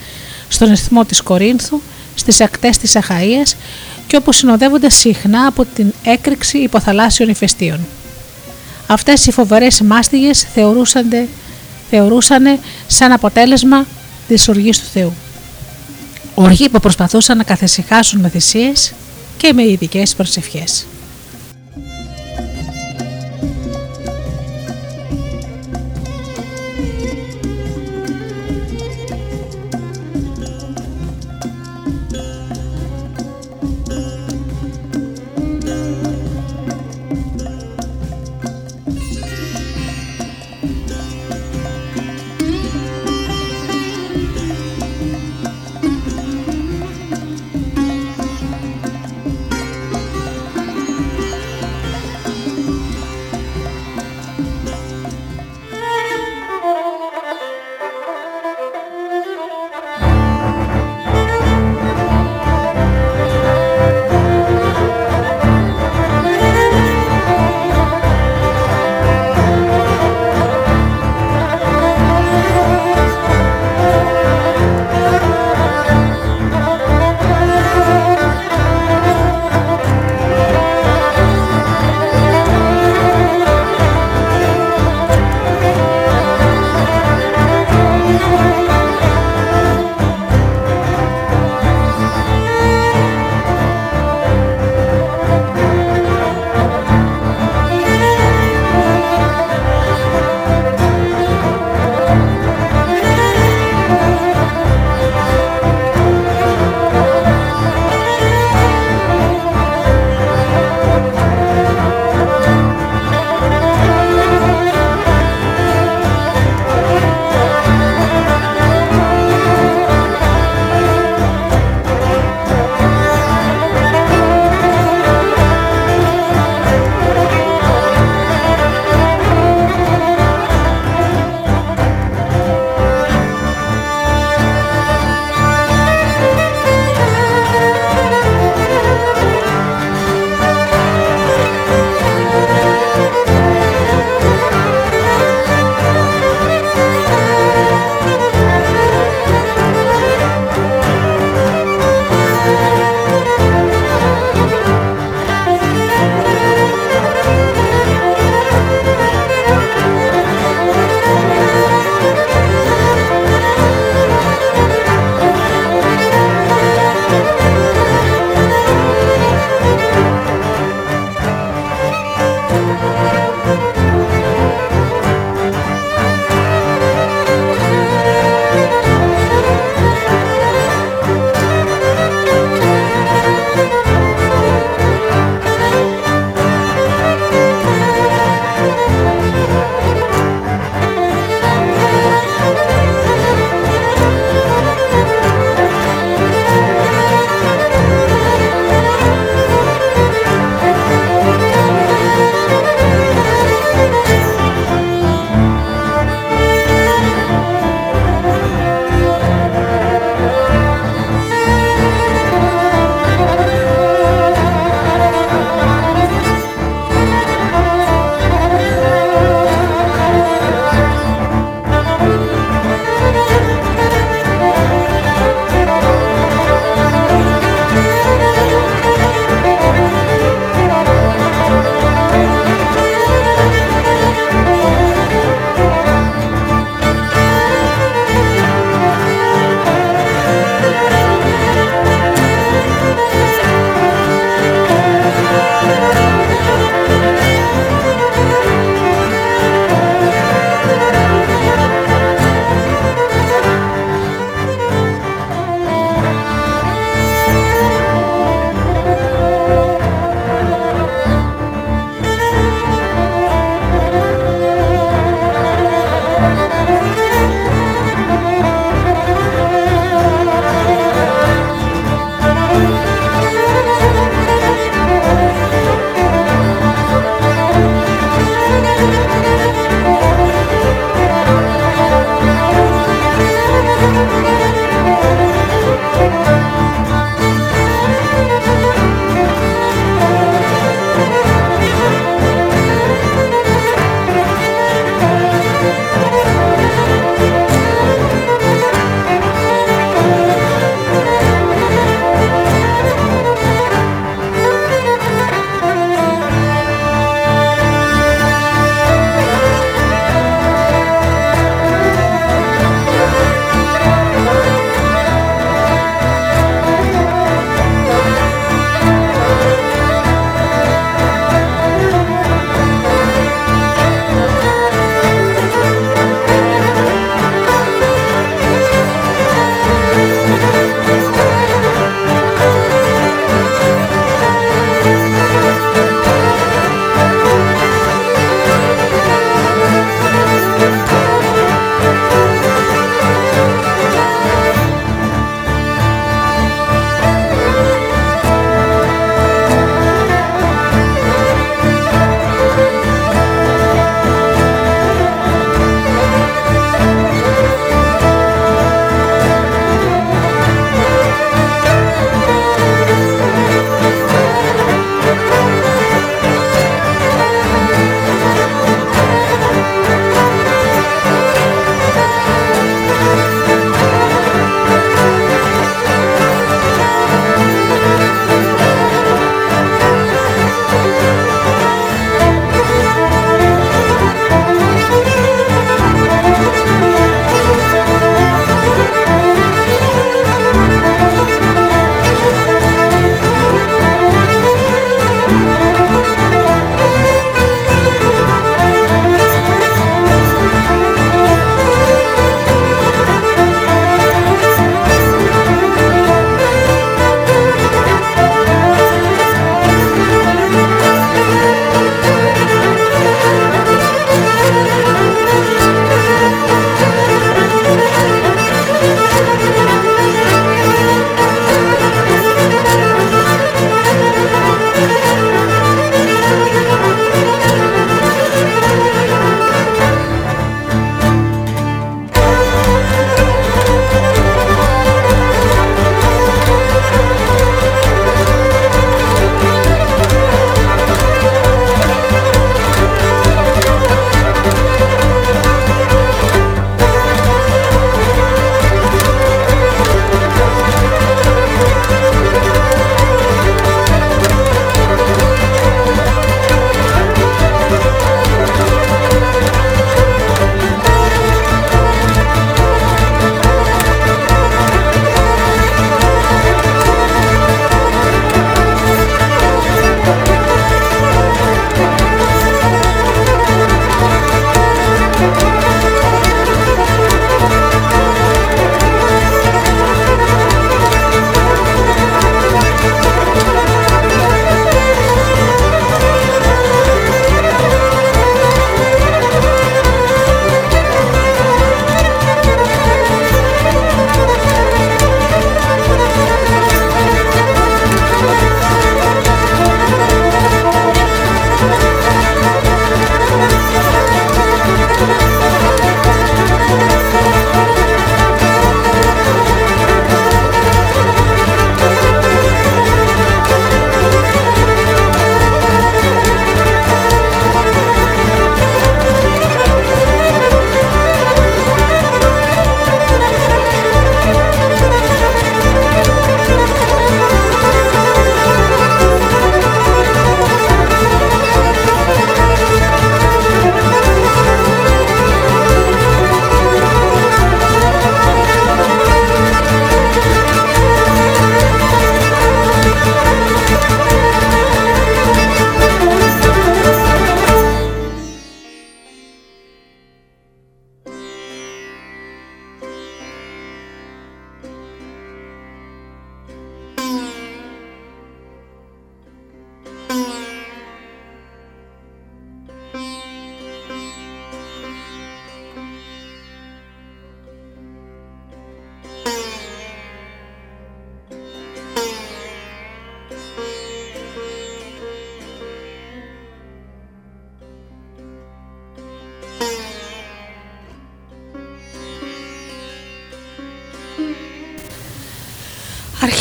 στον ρυθμό της Κορίνθου, στις ακτές της Αχαία και όπου συνοδεύονται συχνά από την έκρηξη υποθαλάσσιων ηφαιστείων. Αυτές οι φοβερές μάστιγες θεωρούσαν σαν αποτέλεσμα της οργής του Θεού. Οργή που προσπαθούσαν να καθησυχάσουν με θυσίες και με ειδικές προσευχές.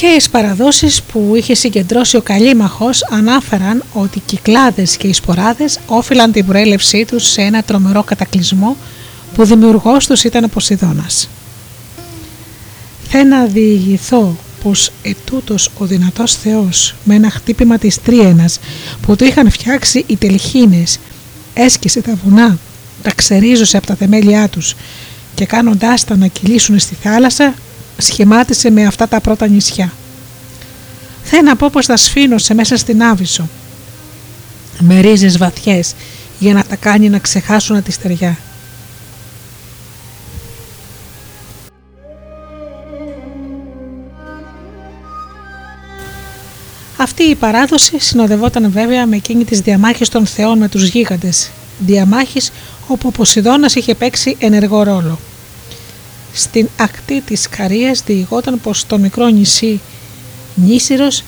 Αρχαίες παραδόσεις που είχε συγκεντρώσει ο Καλίμαχος ανάφεραν ότι οι κυκλάδες και οι σποράδες όφυλαν την προέλευσή τους σε ένα τρομερό κατακλυσμό που δημιουργός τους ήταν ο Ποσειδώνας. Θα να διηγηθώ πως ετούτος ο δυνατός Θεός με ένα χτύπημα της τρίενας που του είχαν φτιάξει οι τελχίνες έσκησε τα βουνά, τα ξερίζωσε από τα θεμέλια τους και κάνοντάς τα να κυλήσουν στη θάλασσα σχημάτισε με αυτά τα πρώτα νησιά. Θα να πω πως τα σφήνωσε μέσα στην Άβυσσο με ρίζες βαθιές για να τα κάνει να ξεχάσουν τη στεριά. Αυτή η παράδοση συνοδευόταν βέβαια με εκείνη της διαμάχης των θεών με τους γίγαντες, διαμάχης όπου ο Ποσειδώνας είχε παίξει ενεργό ρόλο. Στην ακτή της Καρίας διηγόταν πως το μικρό νησί Νήσιρος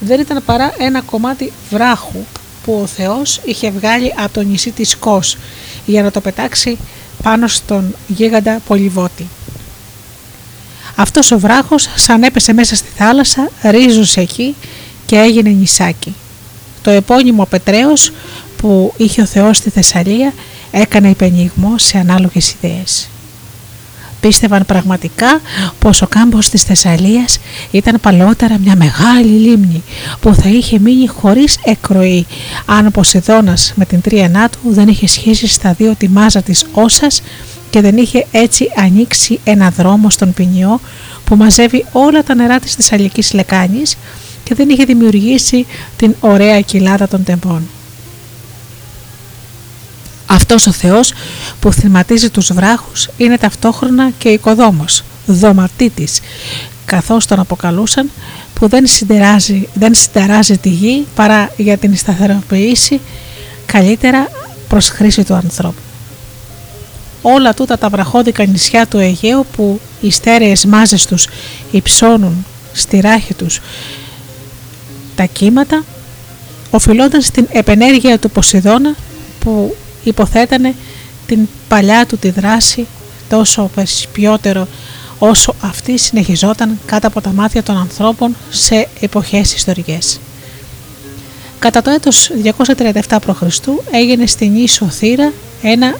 δεν ήταν παρά ένα κομμάτι βράχου που ο Θεός είχε βγάλει από το νησί της Κος για να το πετάξει πάνω στον γίγαντα Πολυβότη. Αυτός ο βράχος σαν έπεσε μέσα στη θάλασσα ρίζωσε εκεί και έγινε νησάκι. Το επώνυμο Πετρέος που είχε ο Θεός στη Θεσσαλία έκανε υπενιγμό σε ανάλογες ιδέες. Πίστευαν πραγματικά πως ο κάμπος της Θεσσαλίας ήταν παλαιότερα μια μεγάλη λίμνη που θα είχε μείνει χωρίς εκροή αν ο Ποσειδώνας με την τρίανά του δεν είχε σχίσει στα δύο τη μάζα της όσας και δεν είχε έτσι ανοίξει ένα δρόμο στον ποινιό που μαζεύει όλα τα νερά της Θεσσαλικής λεκάνης και δεν είχε δημιουργήσει την ωραία κοιλάδα των τεμπών. Αυτός ο Θεός που θυματίζει τους βράχους είναι ταυτόχρονα και οικοδόμος, δωματίτης, καθώς τον αποκαλούσαν που δεν συντεράζει, δεν συντεράζει τη γη παρά για την σταθεροποίηση καλύτερα προς χρήση του ανθρώπου. Όλα τούτα τα βραχώδικα νησιά του Αιγαίου που οι στέρεες μάζες τους υψώνουν στη ράχη τους τα κύματα οφειλόταν στην επενέργεια του Ποσειδώνα που υποθέτανε την παλιά του τη δράση τόσο περισσότερο όσο αυτή συνεχιζόταν κάτω από τα μάτια των ανθρώπων σε εποχές ιστορικές. Κατά το έτος 237 π.Χ. έγινε στην ίσο Θήρα ένα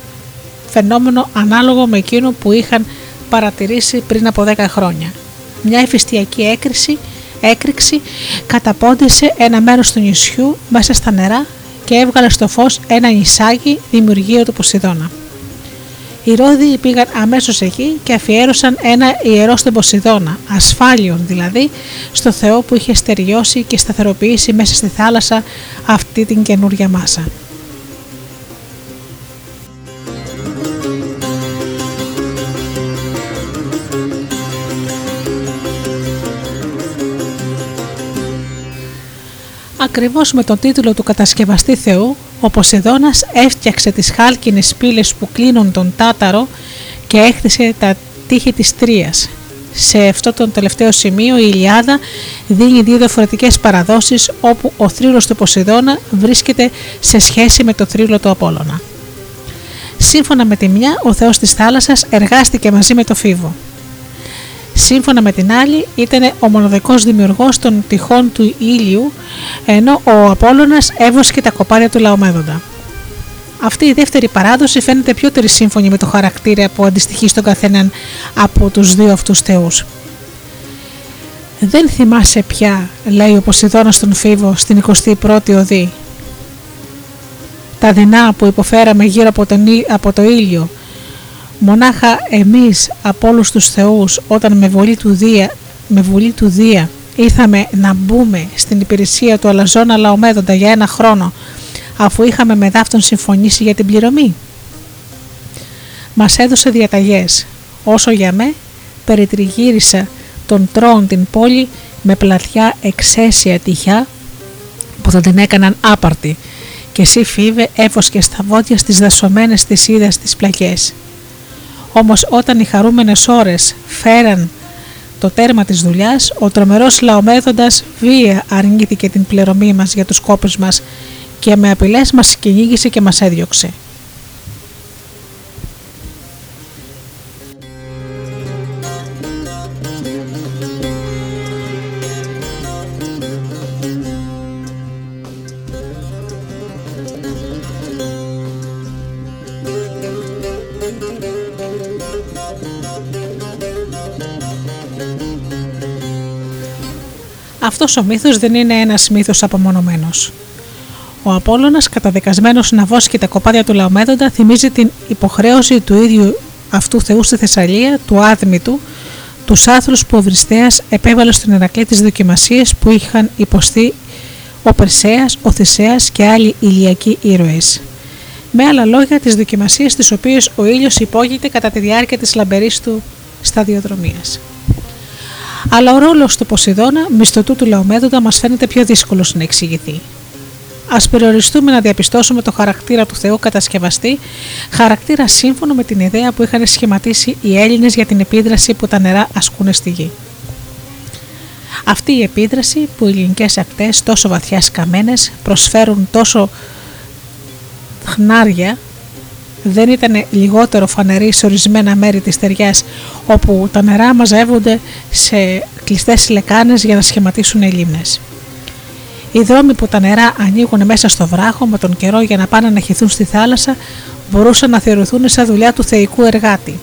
φαινόμενο ανάλογο με εκείνο που είχαν παρατηρήσει πριν από 10 χρόνια. Μια εφιστιακή έκρηξη έκρηξη καταπόντησε ένα μέρος του νησιού μέσα στα νερά και έβγαλε στο φως ένα νησάκι δημιουργείο του Ποσειδώνα. Οι Ρώδιοι πήγαν αμέσως εκεί και αφιέρωσαν ένα ιερό στον Ποσειδώνα, ασφάλιον δηλαδή, στο Θεό που είχε στεριώσει και σταθεροποιήσει μέσα στη θάλασσα αυτή την καινούρια μάσα. Ακριβώς με τον τίτλο του κατασκευαστή Θεού, ο Ποσειδώνας έφτιαξε τις χάλκινες πύλες που κλείνουν τον Τάταρο και έκτισε τα τείχη της Τρίας. Σε αυτό το τελευταίο σημείο η Ιλιάδα δίνει δύο διαφορετικές παραδόσεις όπου ο θρύλος του Ποσειδώνα βρίσκεται σε σχέση με το θρύλο του Απόλλωνα. Σύμφωνα με τη μια, ο θεός της θάλασσας εργάστηκε μαζί με το Φίβο. Σύμφωνα με την άλλη ήταν ο μοναδικός δημιουργός των τυχών του ήλιου ενώ ο Απόλλωνας έβοσκε τα κοπάρια του Λαομέδοντα. Αυτή η δεύτερη παράδοση φαίνεται πιο σύμφωνη με το χαρακτήρα που αντιστοιχεί στον καθέναν από τους δύο αυτούς θεούς. «Δεν θυμάσαι πια», λέει ο Ποσειδώνας στον Φίβο στην 21η Οδή, «τα δεινά που υποφέραμε γύρω από, τον, από το ήλιο Μονάχα εμείς από όλους τους θεούς όταν με βολή του Δία, με βολή του Δία ήρθαμε να μπούμε στην υπηρεσία του Αλαζόνα Λαομέδοντα για ένα χρόνο αφού είχαμε με δάφτον συμφωνήσει για την πληρωμή. Μας έδωσε διαταγές. Όσο για με, περιτριγύρισα τον τρόν την πόλη με πλατιά εξαίσια τυχιά που θα την έκαναν άπαρτη και εσύ φίβε έφοσκε στα βόδια στις δασωμένες θυσίδες τις πλακές. Όμως όταν οι χαρούμενες ώρες φέραν το τέρμα της δουλειάς, ο τρομερός λαομέδοντας βία αρνήθηκε την πληρωμή μας για τους κόπους μας και με απειλές μας κυνήγησε και μας έδιωξε. Αυτός ο μύθος δεν είναι ένας μύθος απομονωμένος. Ο Απόλλωνας, καταδικασμένος να βόσκει τα κοπάδια του Λαομέδοντα, θυμίζει την υποχρέωση του ίδιου αυτού Θεού στη Θεσσαλία, του άδμητου, τους άθρους που ο Βριστέας επέβαλε στον Ερακλή τις δοκιμασίες που είχαν υποστεί ο Περσέας, ο Θησέας και άλλοι ηλιακοί ήρωες. Με άλλα λόγια, τις δοκιμασίες τις οποίες ο ήλιος υπόγειται κατά τη διάρκεια της λαμπερής του σταδιοδρομίας. Αλλά ο ρόλος του Ποσειδώνα, μισθωτού του Λαομέδοντα, μας φαίνεται πιο δύσκολος να εξηγηθεί. Α περιοριστούμε να διαπιστώσουμε το χαρακτήρα του Θεού κατασκευαστή, χαρακτήρα σύμφωνο με την ιδέα που είχαν σχηματίσει οι Έλληνες για την επίδραση που τα νερά ασκούν στη γη. Αυτή η επίδραση που οι ελληνικές ακτές τόσο βαθιάς σκαμμένε προσφέρουν τόσο χνάρια δεν ήταν λιγότερο φανερή σε ορισμένα μέρη της ταιριάς όπου τα νερά μαζεύονται σε κλειστές λεκάνες για να σχηματίσουν λίμνες. Οι δρόμοι που τα νερά ανοίγουν μέσα στο βράχο με τον καιρό για να πάνε να χυθούν στη θάλασσα μπορούσαν να θεωρηθούν σαν δουλειά του θεϊκού εργάτη.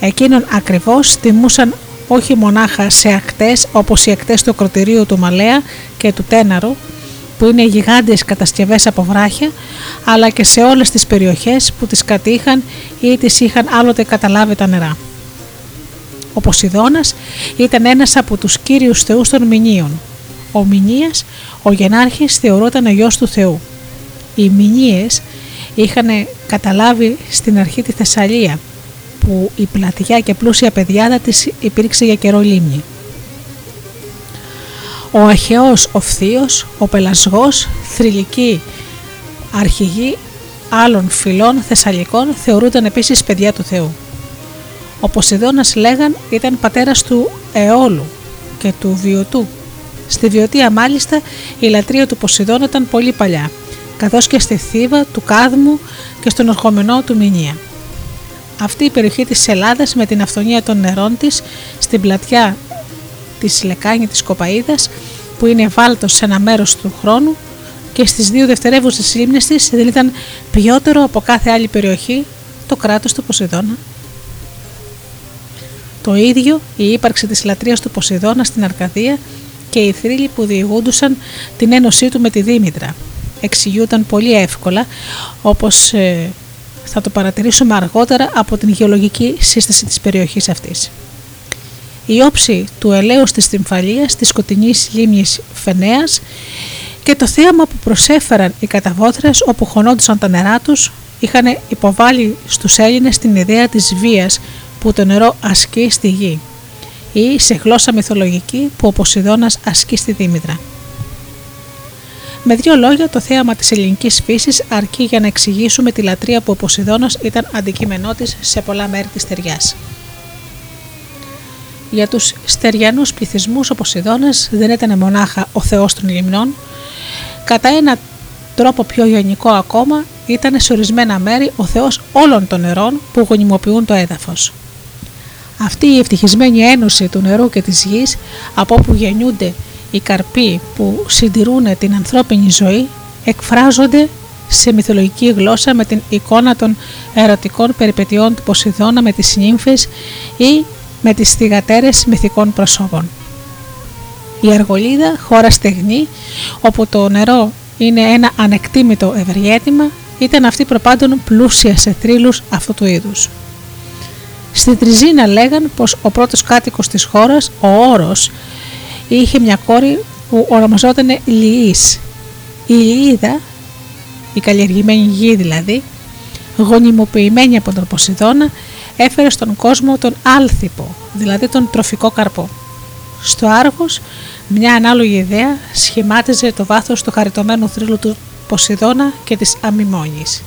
Εκείνον ακριβώς τιμούσαν όχι μονάχα σε ακτές όπως οι ακτές του ακροτηρίου του Μαλέα και του Τέναρου που είναι γιγάντιες κατασκευές από βράχια αλλά και σε όλες τις περιοχές που τις κατήχαν ή τις είχαν άλλοτε καταλάβει τα νερά. Ο Ποσειδώνας ήταν ένας από τους κύριους θεούς των Μηνύων. Ο Μηνύας, ο γενάρχης θεωρούταν ο γιος του Θεού. Οι Μηνύες είχαν καταλάβει στην αρχή τη Θεσσαλία που η πλατιά και πλούσια παιδιάδα της υπήρξε για καιρό λίμνη. Ο Αχαιός ο Φθίος, ο Πελασγός, θρηλυκοί αρχηγοί άλλων φυλών Θεσσαλικών θεωρούνταν επίσης παιδιά του Θεού. Ο Ποσειδώνας λέγαν ήταν πατέρας του Εόλου και του Βιωτού. Στη Βιωτία μάλιστα η λατρεία του Ποσειδώνα ήταν πολύ παλιά, καθώς και στη Θήβα του Κάδμου και στον ορχομενό του Μηνία. Αυτή η περιοχή της Ελλάδας με την αυθονία των νερών της στην πλατιά της Λεκάνη της Κοπαίδας που είναι ευάλωτος σε ένα μέρος του χρόνου και στις δύο δευτερεύουσες λίμνες της δεν ήταν ποιότερο από κάθε άλλη περιοχή το κράτος του Ποσειδώνα. Το ίδιο η ύπαρξη της λατρείας του Ποσειδώνα στην Αρκαδία και οι θρύλοι που διηγούντουσαν την ένωσή του με τη Δήμητρα. Εξηγούνταν πολύ εύκολα όπως ε, θα το παρατηρήσουμε αργότερα από την γεωλογική σύσταση της περιοχής αυτής. Η όψη του ελαίου της Τυμφαλίας, της σκοτεινής λίμνης Φενέας και το θέαμα που προσέφεραν οι καταβόθρες όπου χωνόντουσαν τα νερά τους είχαν υποβάλει στους Έλληνες την ιδέα της βίας που το νερό ασκεί στη γη ή σε γλώσσα μυθολογική που ο Ποσειδώνας ασκεί στη Δήμητρα. Με δύο λόγια, το θέαμα της ελληνικής φύσης αρκεί για να εξηγήσουμε τη λατρεία που ο Ποσειδώνας ήταν αντικείμενό της σε πολλά μέρη της ταιριά. Για τους στεριανούς πληθυσμούς, ο Ποσειδώνα δεν ήταν μονάχα ο θεός των λιμνών, κατά ένα τρόπο πιο γενικό ακόμα ήταν σε ορισμένα μέρη ο θεός όλων των νερών που γονιμοποιούν το έδαφος. Αυτή η ευτυχισμένη ένωση του νερού και της γης από όπου γεννιούνται οι καρποί που συντηρούν την ανθρώπινη ζωή εκφράζονται σε μυθολογική γλώσσα με την εικόνα των ερωτικών περιπετειών του Ποσειδώνα με τις νύμφες ή με τις θυγατέρες μυθικών προσώπων. Η Αργολίδα, χώρα στεγνή, όπου το νερό είναι ένα ανεκτήμητο ευεργέτημα, ήταν αυτή προπάντων πλούσια σε θρύλους αυτού του είδους. Στη Τριζίνα λέγαν πως ο πρώτος κάτοικος της χώρας, ο Όρος, είχε μια κόρη που ονομαζόταν Λιής. Η Λιίδα, η καλλιεργημένη γη δηλαδή, γονιμοποιημένη από τον Ποσειδώνα, έφερε στον κόσμο τον άλθυπο, δηλαδή τον τροφικό καρπό. Στο Άργος, μια ανάλογη ιδέα σχημάτιζε το βάθος του χαριτωμένου θρύλου του Ποσειδώνα και της Αμιμόνης.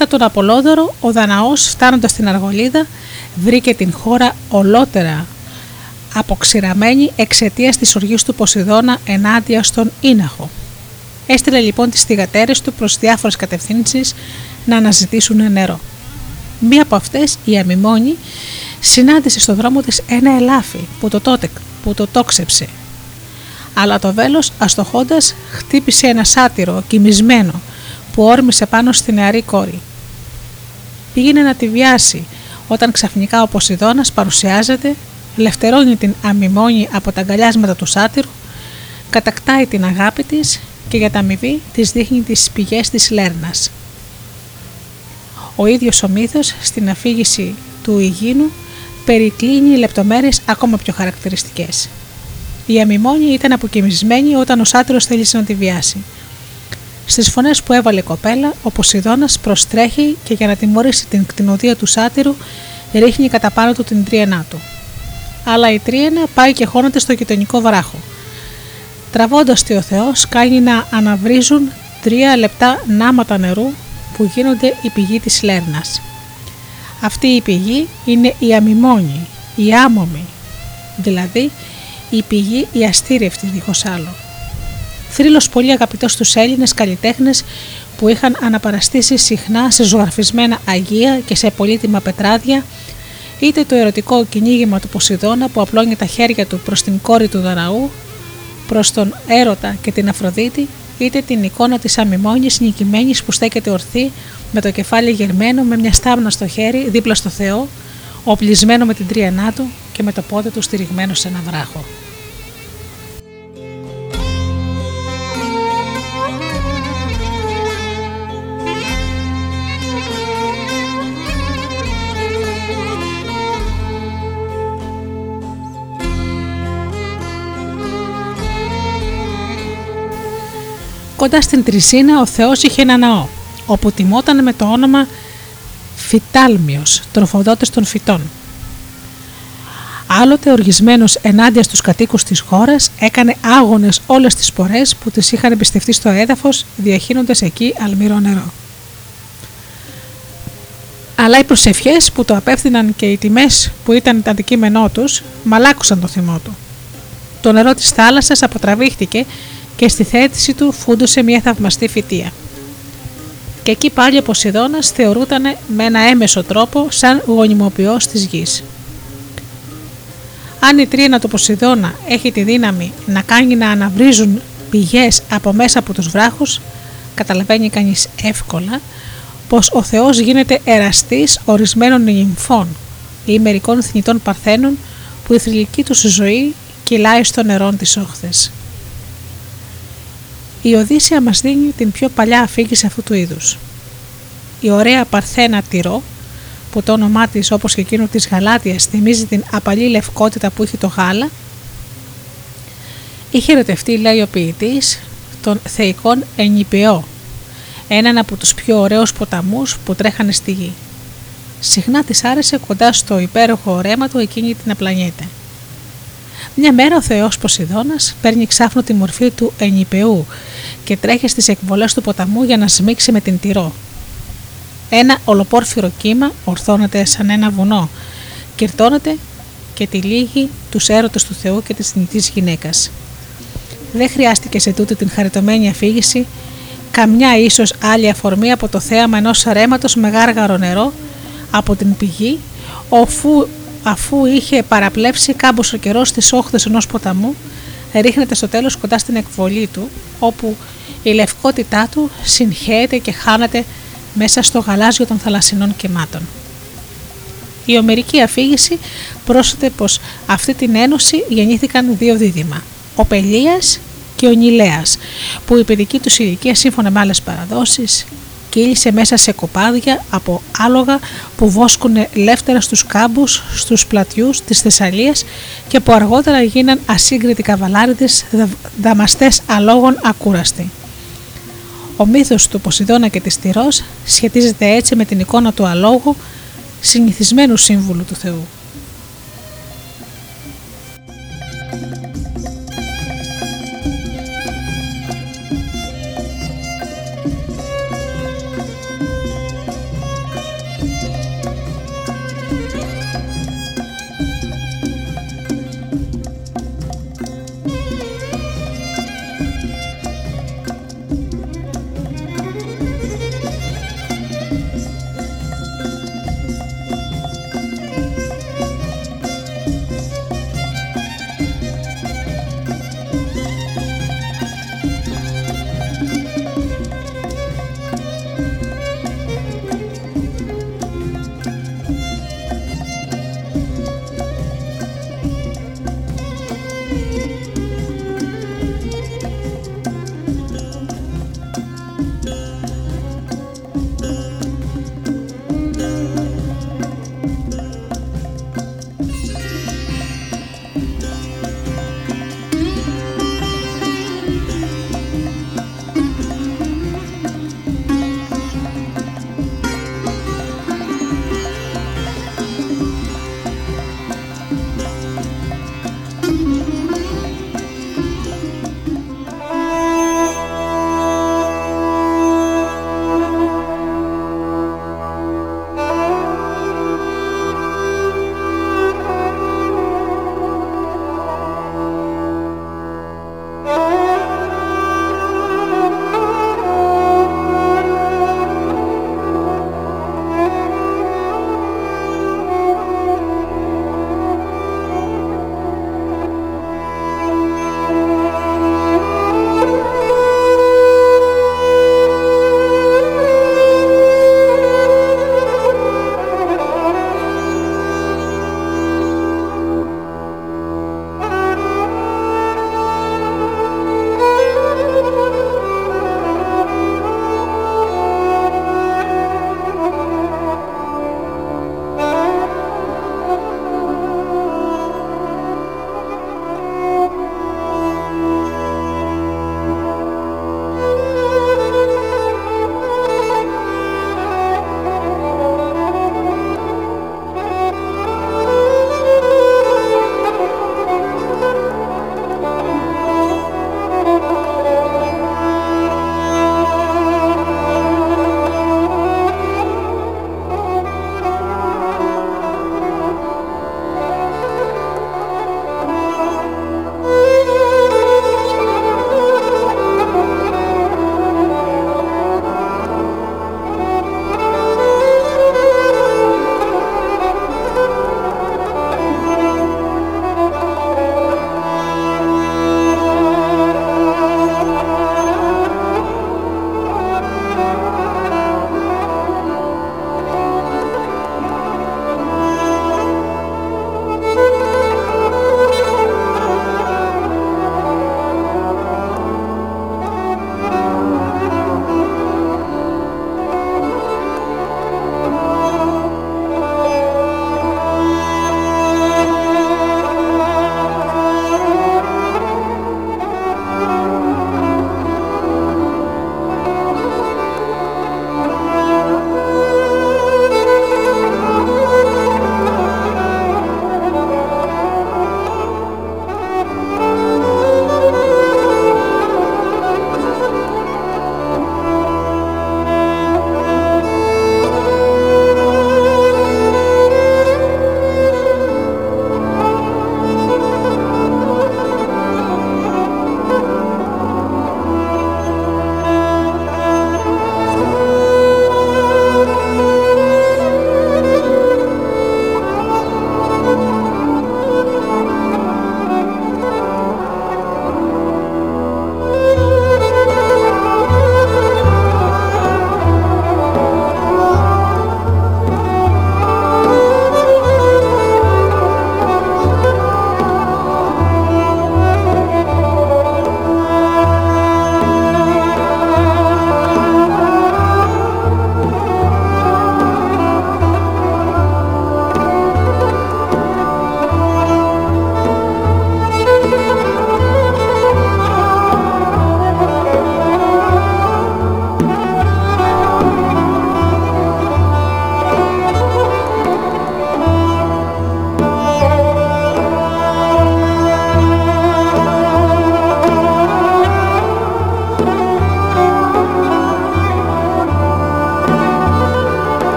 Κατά τον Απολόδωρο, ο Δαναός φτάνοντας στην Αργολίδα βρήκε την χώρα ολότερα αποξηραμένη εξαιτίας της οργής του Ποσειδώνα ενάντια στον Ίναχο. Έστειλε λοιπόν τις θυγατέρες του προς διάφορες κατευθύνσεις να αναζητήσουν νερό. Μία από αυτές, η Αμιμόνη, συνάντησε στο δρόμο της ένα ελάφι που το, τότε, που το τόξεψε. Αλλά το βέλος αστοχώντας χτύπησε ένα σάτυρο κοιμισμένο που όρμησε πάνω στη νεαρή κόρη. Πήγαινε να τη βιάσει όταν ξαφνικά ο Ποσειδώνας παρουσιάζεται, λευτερώνει την αμιμόνη από τα αγκαλιάσματα του σάτυρου, κατακτάει την αγάπη της και για τα αμοιβή της δείχνει τις πηγές της Λέρνας. Ο ίδιος ο μύθος στην αφήγηση του Ιγίνου περικλίνει λεπτομέρειες ακόμα πιο χαρακτηριστικές. Η αμιμόνη ήταν αποκοιμισμένη όταν ο σάτυρος θέλησε να τη βιάσει. Στις φωνές που έβαλε η κοπέλα, ο Ποσειδώνας προστρέχει και για να τιμωρήσει την κτηνοδία του σάτυρου ρίχνει κατά πάνω του την τρίενά του. Αλλά η τρίενα πάει και χώνεται στο γειτονικό βράχο. Τραβώντας τη ο Θεός, κάνει να αναβρίζουν τρία λεπτά νάματα νερού που γίνονται η πηγή της Λέρνας. Αυτή η πηγή είναι η αμιμόνη, η άμομη, δηλαδή η πηγή η αστήρευτη δίχως άλλο. Θρύλος πολύ αγαπητός στους Έλληνες καλλιτέχνες που είχαν αναπαραστήσει συχνά σε ζωγραφισμένα αγία και σε πολύτιμα πετράδια, είτε το ερωτικό κυνήγημα του Ποσειδώνα που απλώνει τα χέρια του προς την κόρη του Δαραού, προς τον έρωτα και την Αφροδίτη, είτε την εικόνα της αμιμόνης νικημένης που στέκεται ορθή με το κεφάλι γερμένο με μια στάμνα στο χέρι δίπλα στο Θεό, οπλισμένο με την τρίανά του και με το πόδι του στηριγμένο σε ένα βράχο. Κοντά στην Τρισίνα ο Θεός είχε ένα ναό, όπου τιμόταν με το όνομα Φυτάλμιος, τροφοδότης των φυτών. Άλλοτε οργισμένος ενάντια στους κατοίκους της χώρας έκανε άγονες όλες τις πορές που τις είχαν εμπιστευτεί στο έδαφος διαχύνοντας εκεί αλμυρό νερό. Αλλά οι προσευχές που το απέφθηναν και οι τιμές που ήταν το αντικείμενό τους μαλάκουσαν το θυμό του. Το νερό της θάλασσας αποτραβήχτηκε και στη θέτηση του φούντωσε μια θαυμαστή φυτεία. Και εκεί πάλι ο Ποσειδώνας θεωρούταν με ένα έμεσο τρόπο σαν γονιμοποιός της γης. Αν η τρίνα του Ποσειδώνα έχει τη δύναμη να κάνει να αναβρίζουν πηγές από μέσα από τους βράχους, καταλαβαίνει κανείς εύκολα πως ο Θεός γίνεται εραστής ορισμένων νυμφών ή μερικών θνητών παρθένων που η θρηλυκή τους ζωή κυλάει στο νερό της όχθες. Η Οδύσσια μας δίνει την πιο παλιά αφήγηση αυτού του είδους. Η ωραία Παρθένα Τυρό, που το όνομά της όπως και εκείνο της Γαλάτιας θυμίζει την απαλή λευκότητα που έχει το γάλα, είχε ερωτευτεί, λέει ο ποιητής, τον θεϊκόν Ενιπαιό, έναν από τους πιο ωραίους ποταμούς που τρέχανε στη γη. Συχνά της άρεσε κοντά στο υπέροχο ωρέμα του εκείνη την απλανιέται. Μια μέρα ο Θεός Ποσειδώνας παίρνει ξάφνου τη μορφή του ενιπεού και τρέχει στις εκβολές του ποταμού για να σμίξει με την τυρό. Ένα ολοπόρφυρο κύμα ορθώνεται σαν ένα βουνό, κυρτώνεται και τυλίγει τους έρωτες του Θεού και της θνητής γυναίκας. Δεν χρειάστηκε σε τούτη την χαριτωμένη αφήγηση καμιά ίσως άλλη αφορμή από το θέαμα ενός αρέματος με γάργαρο νερό από την πηγή, αφού αφού είχε παραπλέψει κάμποσο καιρός στις όχθες ενός ποταμού, ρίχνεται στο τέλος κοντά στην εκβολή του, όπου η λευκότητά του συγχέεται και χάνεται μέσα στο γαλάζιο των θαλασσινών κεμάτων. Η ομερική αφήγηση πρόσθεται πως αυτή την ένωση γεννήθηκαν δύο δίδυμα, ο Πελίας και ο Νιλέας, που η παιδική τους ηλικία σύμφωνα με άλλες παραδόσεις κύλησε μέσα σε κοπάδια από άλογα που βόσκουν λεύτερα στους κάμπους, στους πλατιούς της Θεσσαλίας και που αργότερα γίναν ασύγκριτοι καβαλάριδες δαμαστές αλόγων ακούραστοι. Ο μύθος του Ποσειδώνα και της Τυρός σχετίζεται έτσι με την εικόνα του αλόγου συνηθισμένου σύμβουλου του Θεού.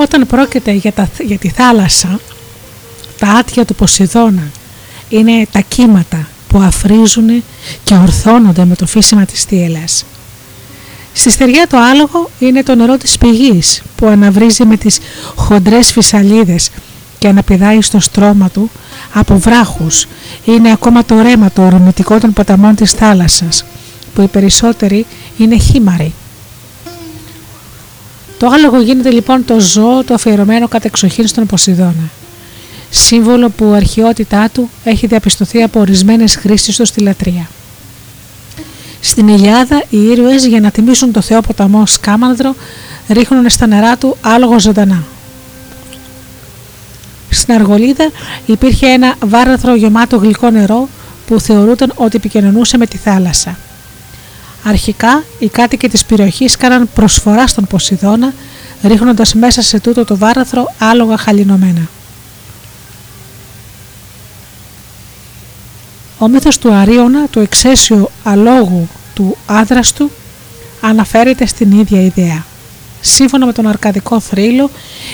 Όταν πρόκειται για, τα, για τη θάλασσα, τα άτια του Ποσειδώνα είναι τα κύματα που αφρίζουν και ορθώνονται με το φύσιμα της θύελας. Στη στεριά το άλογο είναι το νερό της πηγής που αναβρίζει με τις χοντρές φυσαλίδες και αναπηδάει στο στρώμα του από βράχους. Είναι ακόμα το ρέμα το ορμητικό των ποταμών της θάλασσας που οι περισσότεροι είναι χήμαροι. Το άλογο γίνεται λοιπόν το ζώο το αφιερωμένο κατεξοχήν στον Ποσειδώνα. Σύμβολο που η αρχαιότητά του έχει διαπιστωθεί από ορισμένες χρήσεις του στη λατρεία. Στην Ηλιάδα οι ήρωες για να τιμήσουν το θεό ποταμό Σκάμανδρο ρίχνουν στα νερά του άλογο ζωντανά. Στην Αργολίδα υπήρχε ένα βάραθρο γεμάτο γλυκό νερό που θεωρούταν ότι επικοινωνούσε με τη θάλασσα. Αρχικά οι κάτοικοι της περιοχής κάναν προσφορά στον Ποσειδώνα ρίχνοντας μέσα σε τούτο το βάραθρο άλογα χαλινωμένα. Ο μύθος του Αρίωνα, του εξαίσιου αλόγου του άδραστου, αναφέρεται στην ίδια ιδέα. Σύμφωνα με τον αρκαδικό θρύλο,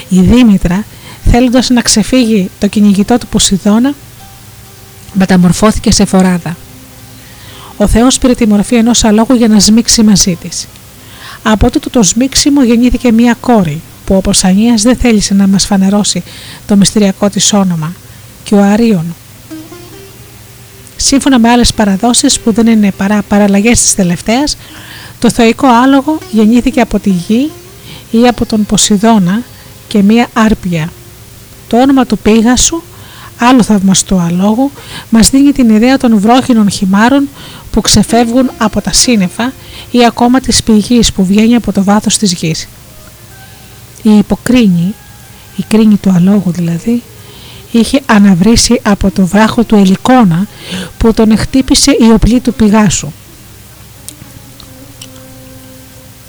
η Δήμητρα, θέλοντας να ξεφύγει το κυνηγητό του Ποσειδώνα, μεταμορφώθηκε σε φοράδα. Ο Θεός πήρε τη μορφή ενός αλόγου για να σμίξει μαζί της. Από τούτο το σμίξιμο γεννήθηκε μία κόρη, που ο Ανίας δεν θέλησε να μας φανερώσει το μυστηριακό της όνομα, και ο Αρίων, Σύμφωνα με άλλες παραδόσεις που δεν είναι παρά παραλλαγές της τελευταίας, το θεϊκό άλογο γεννήθηκε από τη γη ή από τον Ποσειδώνα και μία άρπια. Το όνομα του Πίγασου, άλλο θαυμαστό αλόγου, μας δίνει την ιδέα των βρόχινων χυμάρων που ξεφεύγουν από τα σύννεφα ή ακόμα της πηγής που βγαίνει από το βάθος της γης. Η υποκρίνη, η κρίνη του αλόγου δηλαδή, είχε αναβρίσει από το βράχο του Ελικόνα που τον χτύπησε η οπλή του πηγάσου.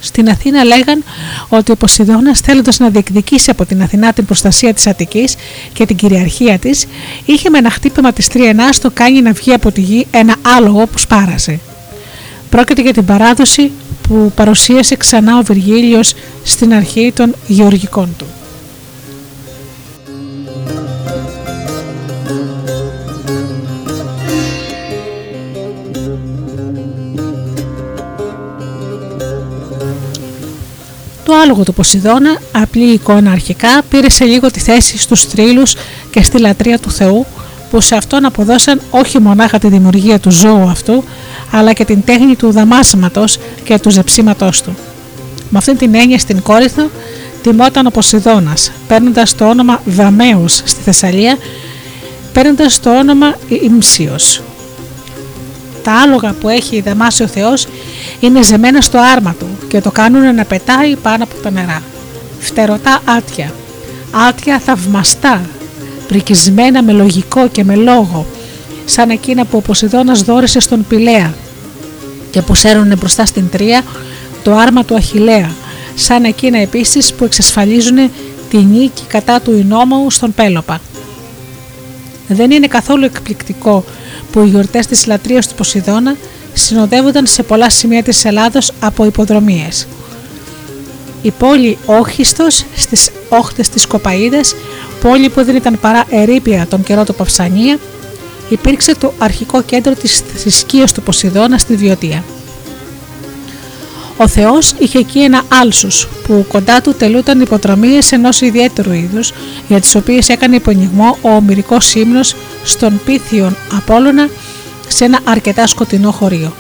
Στην Αθήνα λέγαν ότι ο Ποσειδώνας θέλοντας να διεκδικήσει από την Αθηνά την προστασία της Αττικής και την κυριαρχία της, είχε με ένα χτύπημα της τριενάς το κάνει να βγει από τη γη ένα άλογο που σπάρασε. Πρόκειται για την παράδοση που παρουσίασε ξανά ο Βυργίλιος στην αρχή των γεωργικών του. Το άλογο του Ποσειδώνα, απλή εικόνα αρχικά, πήρε σε λίγο τη θέση στους τρίλους και στη λατρεία του Θεού που σε αυτόν αποδώσαν όχι μονάχα τη δημιουργία του ζώου αυτού, αλλά και την τέχνη του δαμάσματος και του ζεψίματός του. Με αυτή την έννοια στην Κόρυθο τιμόταν ο Ποσειδώνας, παίρνοντας το όνομα Δαμέους στη Θεσσαλία, παίρνοντας το όνομα Ιμσίος. Τα άλογα που έχει δαμάσει ο Θεός είναι ζεμένα στο άρμα του και το κάνουν να πετάει πάνω από τα νερά. Φτερωτά άτια, άτια θαυμαστά, πρικισμένα με λογικό και με λόγο, σαν εκείνα που ο Ποσειδώνας δόρισε στον Πηλαία και που σέρνουν μπροστά στην Τρία το άρμα του Αχιλέα, σαν εκείνα επίσης που εξασφαλίζουν τη νίκη κατά του Ινόμαου στον Πέλοπα. Δεν είναι καθόλου εκπληκτικό που οι γιορτές της λατρείας του Ποσειδώνα συνοδεύονταν σε πολλά σημεία της Ελλάδος από υποδρομίες. Η πόλη Όχιστος στις όχθες της Κοπαίδας, πόλη που δεν ήταν παρά ερήπια τον καιρό του Παυσανία, υπήρξε το αρχικό κέντρο της θρησκείας του Ποσειδώνα στη Βιωτία. Ο Θεός είχε εκεί ένα άλσους που κοντά του τελούνταν υποδρομίες ενός ιδιαίτερου είδους για τις οποίες έκανε υπονιγμό ο ομυρικός ύμνος στον Πίθιον Απόλλωνα σε ένα αρκετά σκοτεινό χωρίο.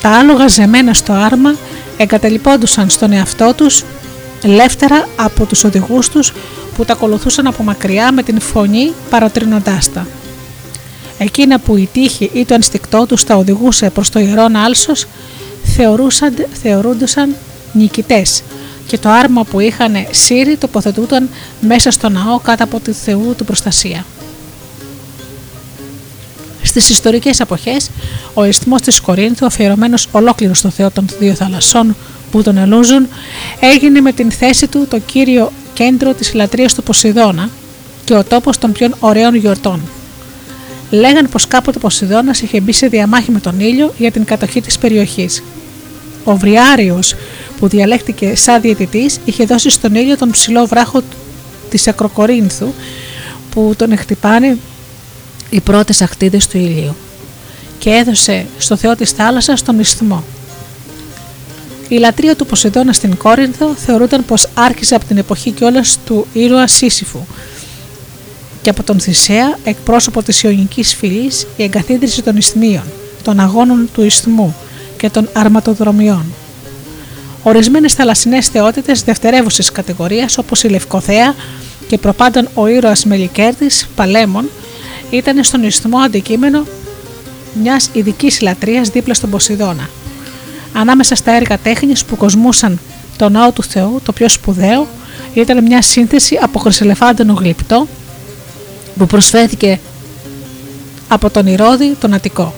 Τα άλογα ζεμένα στο άρμα εγκαταλειπώντουσαν στον εαυτό τους ελεύθερα από τους οδηγούς τους που τα ακολουθούσαν από μακριά με την φωνή παροτρύνοντάς τα. Εκείνα που η τύχη ή το ενστικτό τους τα οδηγούσε προς το ιερόν άλσος θεωρούσαν, θεωρούντουσαν νικητές και το άρμα που είχαν σύρει τοποθετούνταν μέσα στο ναό κάτω από τη Θεού του προστασία. Στις ιστορικές εποχές, ο ισθμός της Κορίνθου, αφιερωμένος ολόκληρο στο Θεό των δύο θαλασσών που τον ελούζουν, έγινε με την θέση του το κύριο κέντρο της λατρείας του Ποσειδώνα και ο τόπος των πιο ωραίων γιορτών. Λέγαν πως κάποτε ο Ποσειδώνας είχε μπει σε διαμάχη με τον ήλιο για την κατοχή της περιοχής. Ο Βριάριος που διαλέχτηκε σαν διαιτητής είχε δώσει στον ήλιο τον ψηλό βράχο της Ακροκορίνθου που τον εκτυπάνε οι πρώτες ακτίδες του ήλιου και έδωσε στο θεό της θάλασσας τον ισθμό. Η λατρεία του Ποσειδώνα στην Κόρινθο θεωρούταν πως άρχισε από την εποχή κιόλας του ήρωα Σύσυφου και από τον Θησέα, εκπρόσωπο της Ιωνικής φυλής, η εγκαθίδρυση των ισθμίων, των αγώνων του ισθμού και των αρματοδρομιών. Ορισμένες θαλασσινές θεότητες δευτερεύουσες κατηγορίας όπως η Λευκοθέα και προπάντων ο ήρωας Μελικέρτη Παλέμων ήταν στον ισθμό αντικείμενο μιας ειδικής λατρείας δίπλα στον Ποσειδώνα. Ανάμεσα στα έργα τέχνης που κοσμούσαν το ναό του Θεού, το πιο σπουδαίο ήταν μια σύνθεση από χρυσελεφάντενο γλυπτό που προσφέρθηκε από τον Ηρώδη τον Αττικό.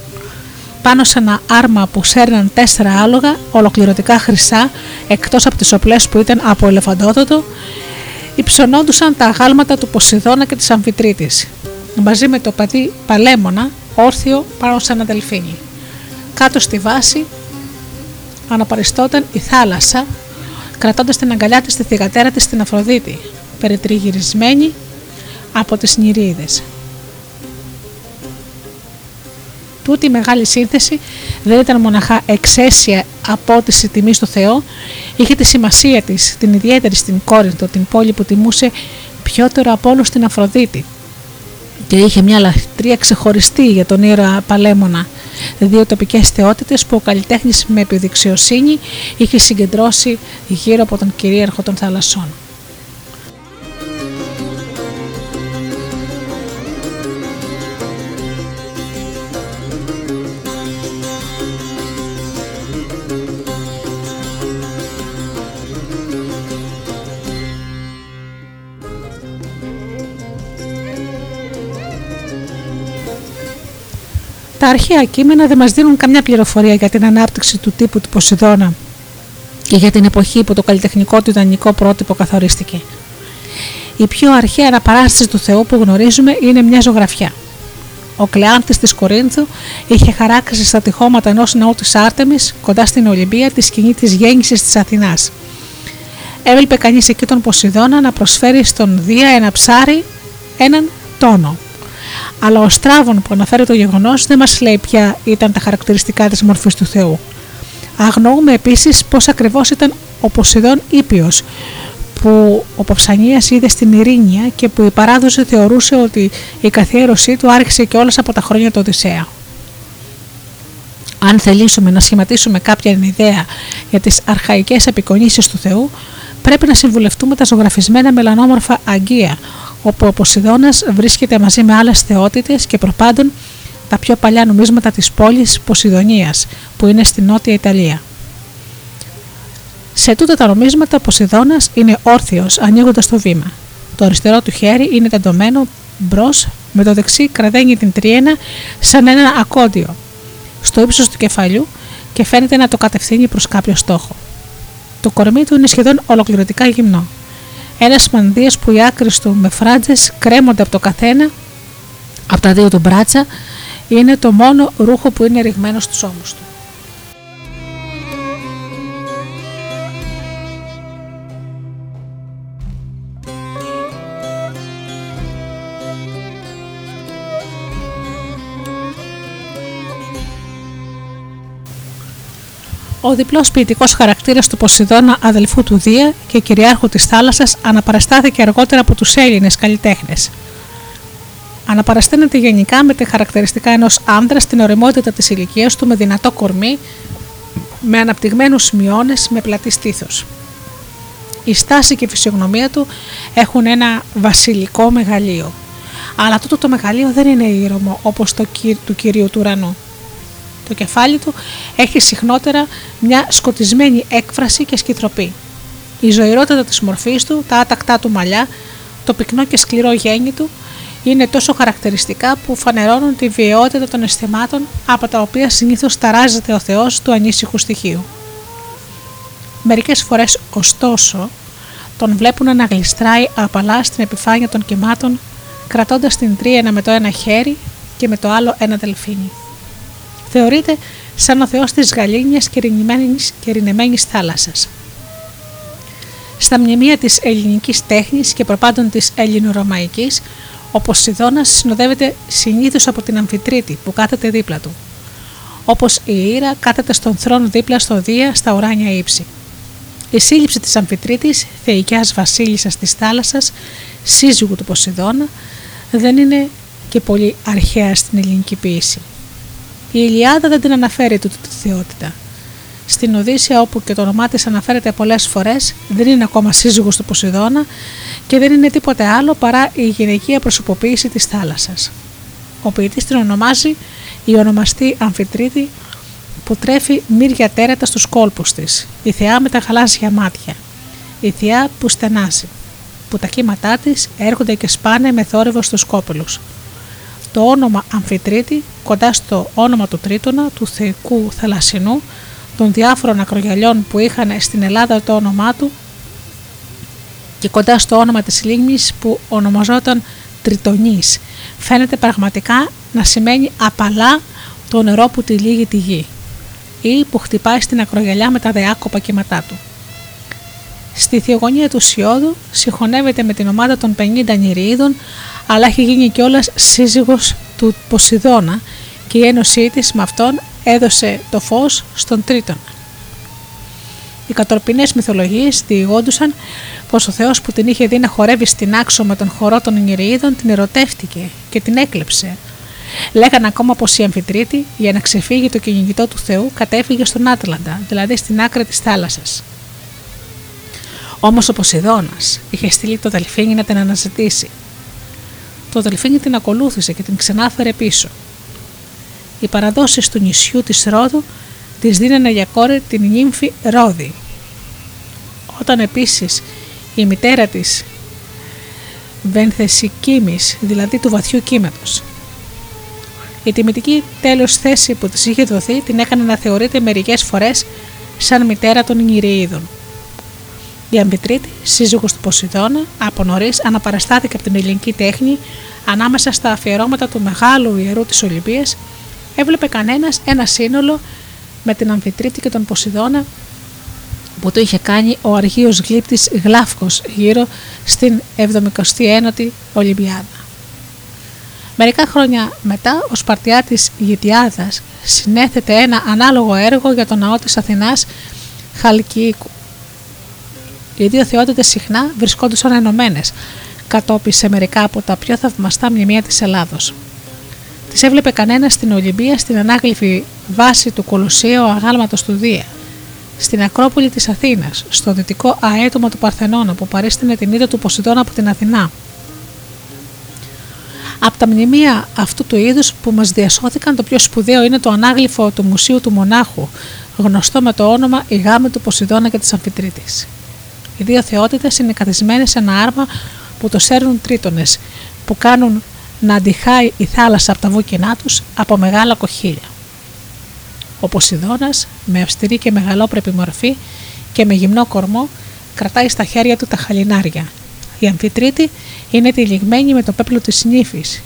Πάνω σε ένα άρμα που σέρναν τέσσερα άλογα, ολοκληρωτικά χρυσά, εκτός από τις οπλές που ήταν από ελεφαντόδοτο, υψωνόντουσαν τα αγάλματα του Ποσειδώνα και της Αμφιτρίτης, μαζί με το πατή Παλέμονα, όρθιο πάνω σε ένα δελφίνι. Κάτω στη βάση αναπαριστόταν η θάλασσα, κρατώντας την αγκαλιά της τη θηγατέρα της στην Αφροδίτη, περιτριγυρισμένη από τις νηρίδες. Τούτη η μεγάλη σύνθεση δεν ήταν μοναχά εξαίσια απότηση τιμή στο Θεό, είχε τη σημασία της, την ιδιαίτερη στην Κόρινθο, την πόλη που τιμούσε πιότερο από όλο στην Αφροδίτη. Και είχε μια λαχτρία ξεχωριστή για τον ήρωα Παλέμονα, δύο τοπικές θεότητες που ο καλλιτέχνης με επιδειξιοσύνη είχε συγκεντρώσει γύρω από τον κυρίαρχο των θαλασσών. Τα αρχαία κείμενα δεν μας δίνουν καμιά πληροφορία για την ανάπτυξη του τύπου του Ποσειδώνα και για την εποχή που το καλλιτεχνικό του ιδανικό πρότυπο καθορίστηκε. Η πιο αρχαία αναπαράσταση του Θεού που γνωρίζουμε είναι μια ζωγραφιά. Ο Κλεάνθης της Κορίνθου είχε χαράξει στα τυχώματα ενός ναού της Άρτεμις κοντά στην Ολυμπία τη σκηνή της γέννησης της Αθηνάς. Έβλεπε κανείς εκεί τον Ποσειδώνα να προσφέρει στον Δία ένα ψάρι έναν τόνο αλλά ο Στράβων που αναφέρει το γεγονός δεν μας λέει ποια ήταν τα χαρακτηριστικά της μορφής του Θεού. Αγνοούμε επίσης πώς ακριβώς ήταν ο Ποσειδών ήπιος, που ο Παυσανίας είδε στην Ειρήνια και που η παράδοση θεωρούσε ότι η καθιέρωσή του άρχισε και όλες από τα χρόνια του Οδυσσέα. Αν θελήσουμε να σχηματίσουμε κάποια ιδέα για τις αρχαϊκές απεικονίσεις του Θεού, πρέπει να συμβουλευτούμε τα ζωγραφισμένα μελανόμορφα αγκία, όπου ο Ποσειδώνας βρίσκεται μαζί με άλλες θεότητες και προπάντων τα πιο παλιά νομίσματα της πόλης Ποσειδονίας που είναι στη Νότια Ιταλία. Σε τούτα τα νομίσματα ο Ποσειδώνας είναι όρθιος ανοίγοντας το βήμα. Το αριστερό του χέρι είναι τεντωμένο μπρος με το δεξί κραδένει την τριένα σαν ένα ακόντιο στο ύψος του κεφαλιού και φαίνεται να το κατευθύνει προς κάποιο στόχο. Το κορμί του είναι σχεδόν ολοκληρωτικά γυμνό. Ένας μανδύα που οι άκρες του με φράτζε κρέμονται από το καθένα, από τα δύο του μπράτσα, είναι το μόνο ρούχο που είναι ρηγμένο στους ώμους του. Ο διπλός ποιητικός χαρακτήρας του Ποσειδώνα, αδελφού του Δία και κυριάρχου της θάλασσας, αναπαραστάθηκε αργότερα από τους Έλληνες καλλιτέχνες. Αναπαρασταίνεται γενικά με τα χαρακτηριστικά ενός άνδρα στην ωριμότητα της ηλικίας του με δυνατό κορμί, με αναπτυγμένους μειώνες με πλατή στήθος. Η στάση και η φυσιογνωμία του έχουν ένα βασιλικό μεγαλείο. Αλλά τούτο το μεγαλείο δεν είναι ήρωμο όπως το του κυρίου του ουρανού. Το κεφάλι του έχει συχνότερα μια σκοτισμένη έκφραση και σκητροπή. Η ζωηρότητα της μορφής του, τα άτακτά του μαλλιά, το πυκνό και σκληρό γέννη του είναι τόσο χαρακτηριστικά που φανερώνουν τη βιαιότητα των αισθημάτων από τα οποία συνήθως ταράζεται ο Θεός του ανήσυχου στοιχείου. Μερικές φορές ωστόσο τον βλέπουν να γλιστράει απαλά στην επιφάνεια των κυμάτων κρατώντας την τρίενα με το ένα χέρι και με το άλλο ένα δελφίνι θεωρείται σαν ο θεός της γαλήνιας και ρινεμένης θάλασσας. Στα μνημεία της ελληνικής τέχνης και προπάντων της ελληνορωμαϊκής, ο Ποσειδώνας συνοδεύεται συνήθως από την Αμφιτρίτη που κάθεται δίπλα του. Όπως η Ήρα κάθεται στον θρόνο δίπλα στο Δία στα ουράνια ύψη. Η σύλληψη της Αμφιτρίτης, θεϊκιάς βασίλισσας της θάλασσας, σύζυγου του Ποσειδώνα, δεν είναι και πολύ αρχαία στην ελληνική ποίηση. Η Ηλιάδα δεν την αναφέρει τούτη τη θεότητα. Στην Οδύσσια, όπου και το όνομά της αναφέρεται πολλές φορές, δεν είναι ακόμα σύζυγος του Ποσειδώνα και δεν είναι τίποτε άλλο παρά η γυναικεία προσωποποίηση της θάλασσας. Ο ποιητής την ονομάζει η ονομαστή Αμφιτρίτη που τρέφει μύρια τέρατα στους κόλπους της, η θεά με τα γαλάζια μάτια, η θεά που στενάζει, που τα κύματά της έρχονται και σπάνε με θόρυβο στους κόπελους. Το όνομα Αμφιτρίτη, κοντά στο όνομα του Τρίτονα, του θεϊκού θαλασσινού, των διάφορων ακρογιαλιών που είχαν στην Ελλάδα το όνομά του και κοντά στο όνομα της λίμνης που ονομαζόταν Τριτονής, φαίνεται πραγματικά να σημαίνει απαλά το νερό που τυλίγει τη γη ή που χτυπάει στην ακρογιαλιά με τα δεάκοπα κύματά του. Στη θεογονία του Σιώδου συγχωνεύεται με την ομάδα των 50 νηριίδων αλλά έχει γίνει κιόλας σύζυγος του Ποσειδώνα και η ένωσή της με αυτόν έδωσε το φως στον τρίτον. Οι κατορπινές μυθολογίες διηγόντουσαν πως ο Θεός που την είχε δει να χορεύει στην άξο με τον χορό των Νηριίδων την ερωτεύτηκε και την έκλεψε. Λέγανε ακόμα πως η Αμφιτρίτη για να ξεφύγει το κυνηγητό του Θεού κατέφυγε στον Άτλαντα, δηλαδή στην άκρη της θάλασσας. Όμως ο Ποσειδώνας είχε στείλει το Δελφίνι να την αναζητήσει. Το Δελφίνι την ακολούθησε και την ξανάφερε πίσω. Οι παραδόσεις του νησιού της Ρόδου τη δίνανε για κόρη την νύμφη Ρόδη. Όταν επίσης η μητέρα της Βενθεσικίμης, δηλαδή του βαθιού κύματος. Η τιμητική τέλος θέση που της είχε δοθεί την έκανε να θεωρείται μερικές φορές σαν μητέρα των Ιγυριίδων. Η Αμπιτρίτη, σύζυγος του Ποσειδώνα, από νωρίς αναπαραστάθηκε από την ελληνική τέχνη ανάμεσα στα αφιερώματα του μεγάλου ιερού της Ολυμπίας, έβλεπε κανένας ένα σύνολο με την Αμφιτρίτη και τον Ποσειδώνα που το είχε κάνει ο αργίος γλύπτης Γλάφκος γύρω στην 79η Ολυμπιάδα. Μερικά χρόνια μετά, ο Σπαρτιάτης Γητιάδας συνέθετε ένα ανάλογο έργο για τον ναό της Αθηνάς Χαλκιίκου οι δύο θεότητες συχνά βρισκόντουσαν ενωμένες, κατόπιν σε μερικά από τα πιο θαυμαστά μνημεία της Ελλάδος. Τι έβλεπε κανένας στην Ολυμπία στην ανάγλυφη βάση του Κολοσσίου Αγάλματος του Δία, στην Ακρόπολη της Αθήνας, στο δυτικό αέτομα του Παρθενώνα που παρίστηνε την είδα του Ποσειδώνα από την Αθηνά. Από τα μνημεία αυτού του είδους που μας διασώθηκαν, το πιο σπουδαίο είναι το ανάγλυφο του Μουσείου του Μονάχου, γνωστό με το όνομα Η Γάμη του Ποσειδώνα και της Αμφιτρίτης. Οι δύο θεότητες είναι καθισμένες σε ένα άρμα που το σέρνουν τρίτονες, που κάνουν να αντιχάει η θάλασσα από τα βούκινά τους από μεγάλα κοχύλια. Ο Ποσειδώνας, με αυστηρή και μεγαλόπρεπη μορφή και με γυμνό κορμό, κρατάει στα χέρια του τα χαλινάρια. Η Αμφιτρίτη είναι τυλιγμένη με το πέπλο της νύφης,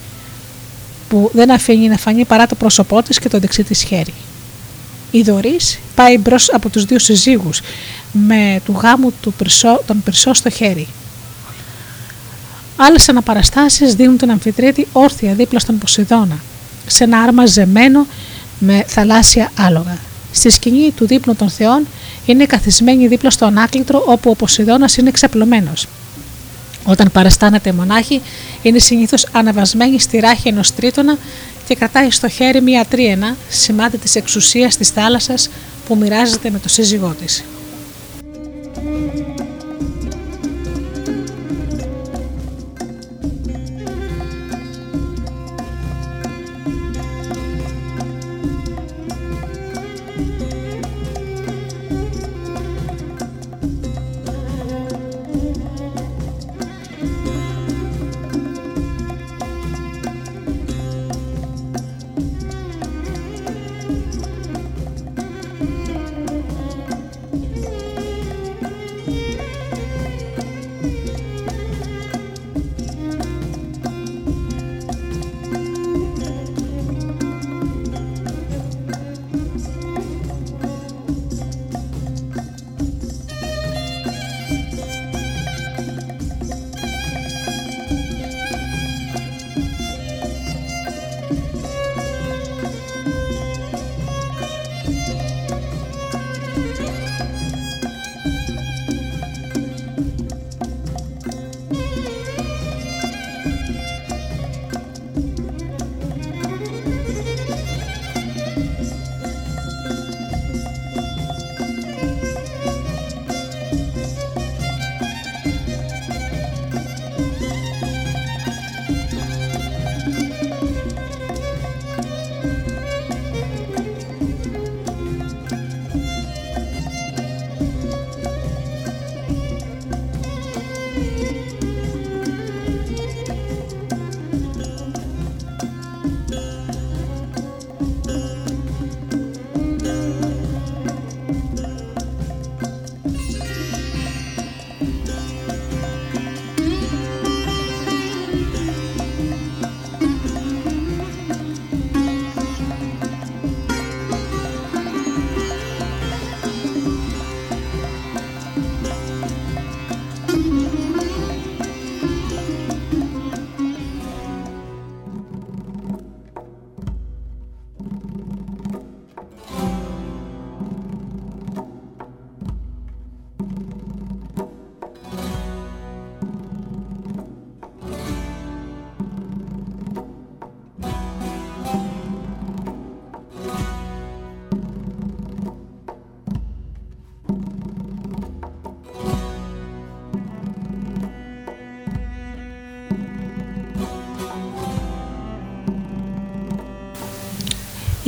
που δεν αφήνει να φανεί παρά το πρόσωπό της και το δεξί της χέρι. Η Δωρής πάει μπρος από τους δύο συζύγους με του γάμου του πυρσό, τον πυρσό στο χέρι. Άλλες αναπαραστάσεις δίνουν την Αμφιτρίτη όρθια δίπλα στον Ποσειδώνα, σε ένα άρμα ζεμένο με θαλάσσια άλογα. Στη σκηνή του δείπνου των Θεών είναι καθισμένη δίπλα στο ανάκλητρο όπου ο Ποσειδώνας είναι εξαπλωμένο. Όταν παραστάνεται μονάχη, είναι συνήθως αναβασμένη στη ράχη ενός τρίτονα και κρατάει στο χέρι μία τρίενα, σημάδι της εξουσίας της θάλασσας που μοιράζεται με το σύζυγό της.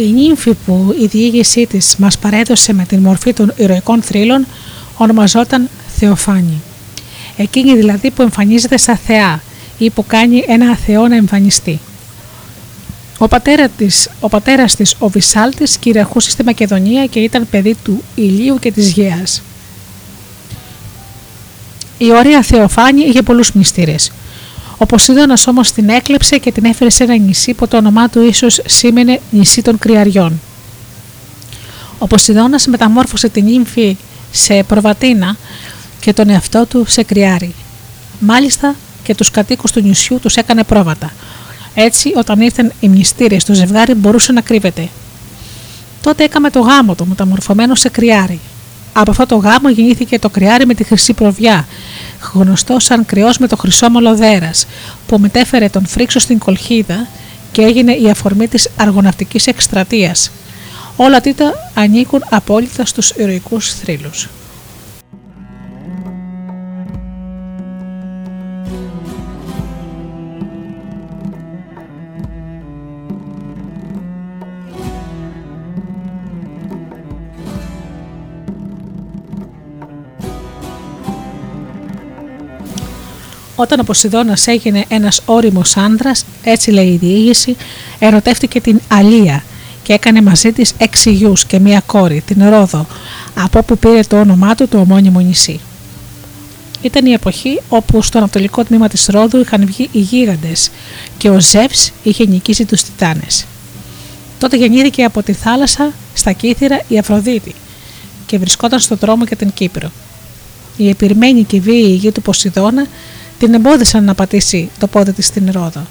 Η νύμφη που η διήγησή της μας παρέδωσε με την μορφή των ηρωικών θρύλων ονομαζόταν Θεοφάνη. Εκείνη δηλαδή που εμφανίζεται στα θεά ή που κάνει ένα θεό να εμφανιστεί. Ο, πατέρα της, ο πατέρας της, ο Βυσάλτης, κυριαρχούσε στη Μακεδονία και ήταν παιδί του Ηλίου και της Γέας. Η ωραία Θεοφάνη είχε πολλούς μυστήρες. Ο Ποσειδώνας όμως την έκλεψε και την έφερε σε ένα νησί που το όνομά του ίσως σήμαινε νησί των Κρυαριών. Ο Ποσειδώνας μεταμόρφωσε την ύμφη σε προβατίνα και τον εαυτό του σε κρυάρι. Μάλιστα και τους κατοίκους του νησιού τους έκανε πρόβατα. Έτσι όταν ήρθαν οι μυστήρες στο ζευγάρι μπορούσε να κρύβεται. Τότε έκαμε το γάμο του μεταμορφωμένο σε κρυάρι. Από αυτό το γάμο γεννήθηκε το κρυάρι με τη χρυσή προβιά, γνωστό σαν κρυός με το χρυσό μολοδέρας, που μετέφερε τον φρίξο στην κολχίδα και έγινε η αφορμή της αργοναυτικής εκστρατείας. Όλα τίτα ανήκουν απόλυτα στους ηρωικούς θρύλους. Όταν ο Ποσειδώνας έγινε ένας όριμος άνδρας, έτσι λέει η διήγηση, ερωτεύτηκε την Αλία και έκανε μαζί της έξι γιους και μία κόρη, την Ρόδο, από όπου πήρε το όνομά του το ομώνυμο νησί. Ήταν η εποχή όπου στο ανατολικό τμήμα της Ρόδου είχαν βγει οι γίγαντες και ο Ζεύς είχε νικήσει τους Τιτάνες. Τότε γεννήθηκε από τη θάλασσα στα κύθυρα η Αφροδίτη και βρισκόταν στον δρόμο για την Κύπρο. Η επιρμένη και βίαιη γη του Ποσειδώνα την εμπόδισαν να πατήσει το πόδι της στην Ρόδο.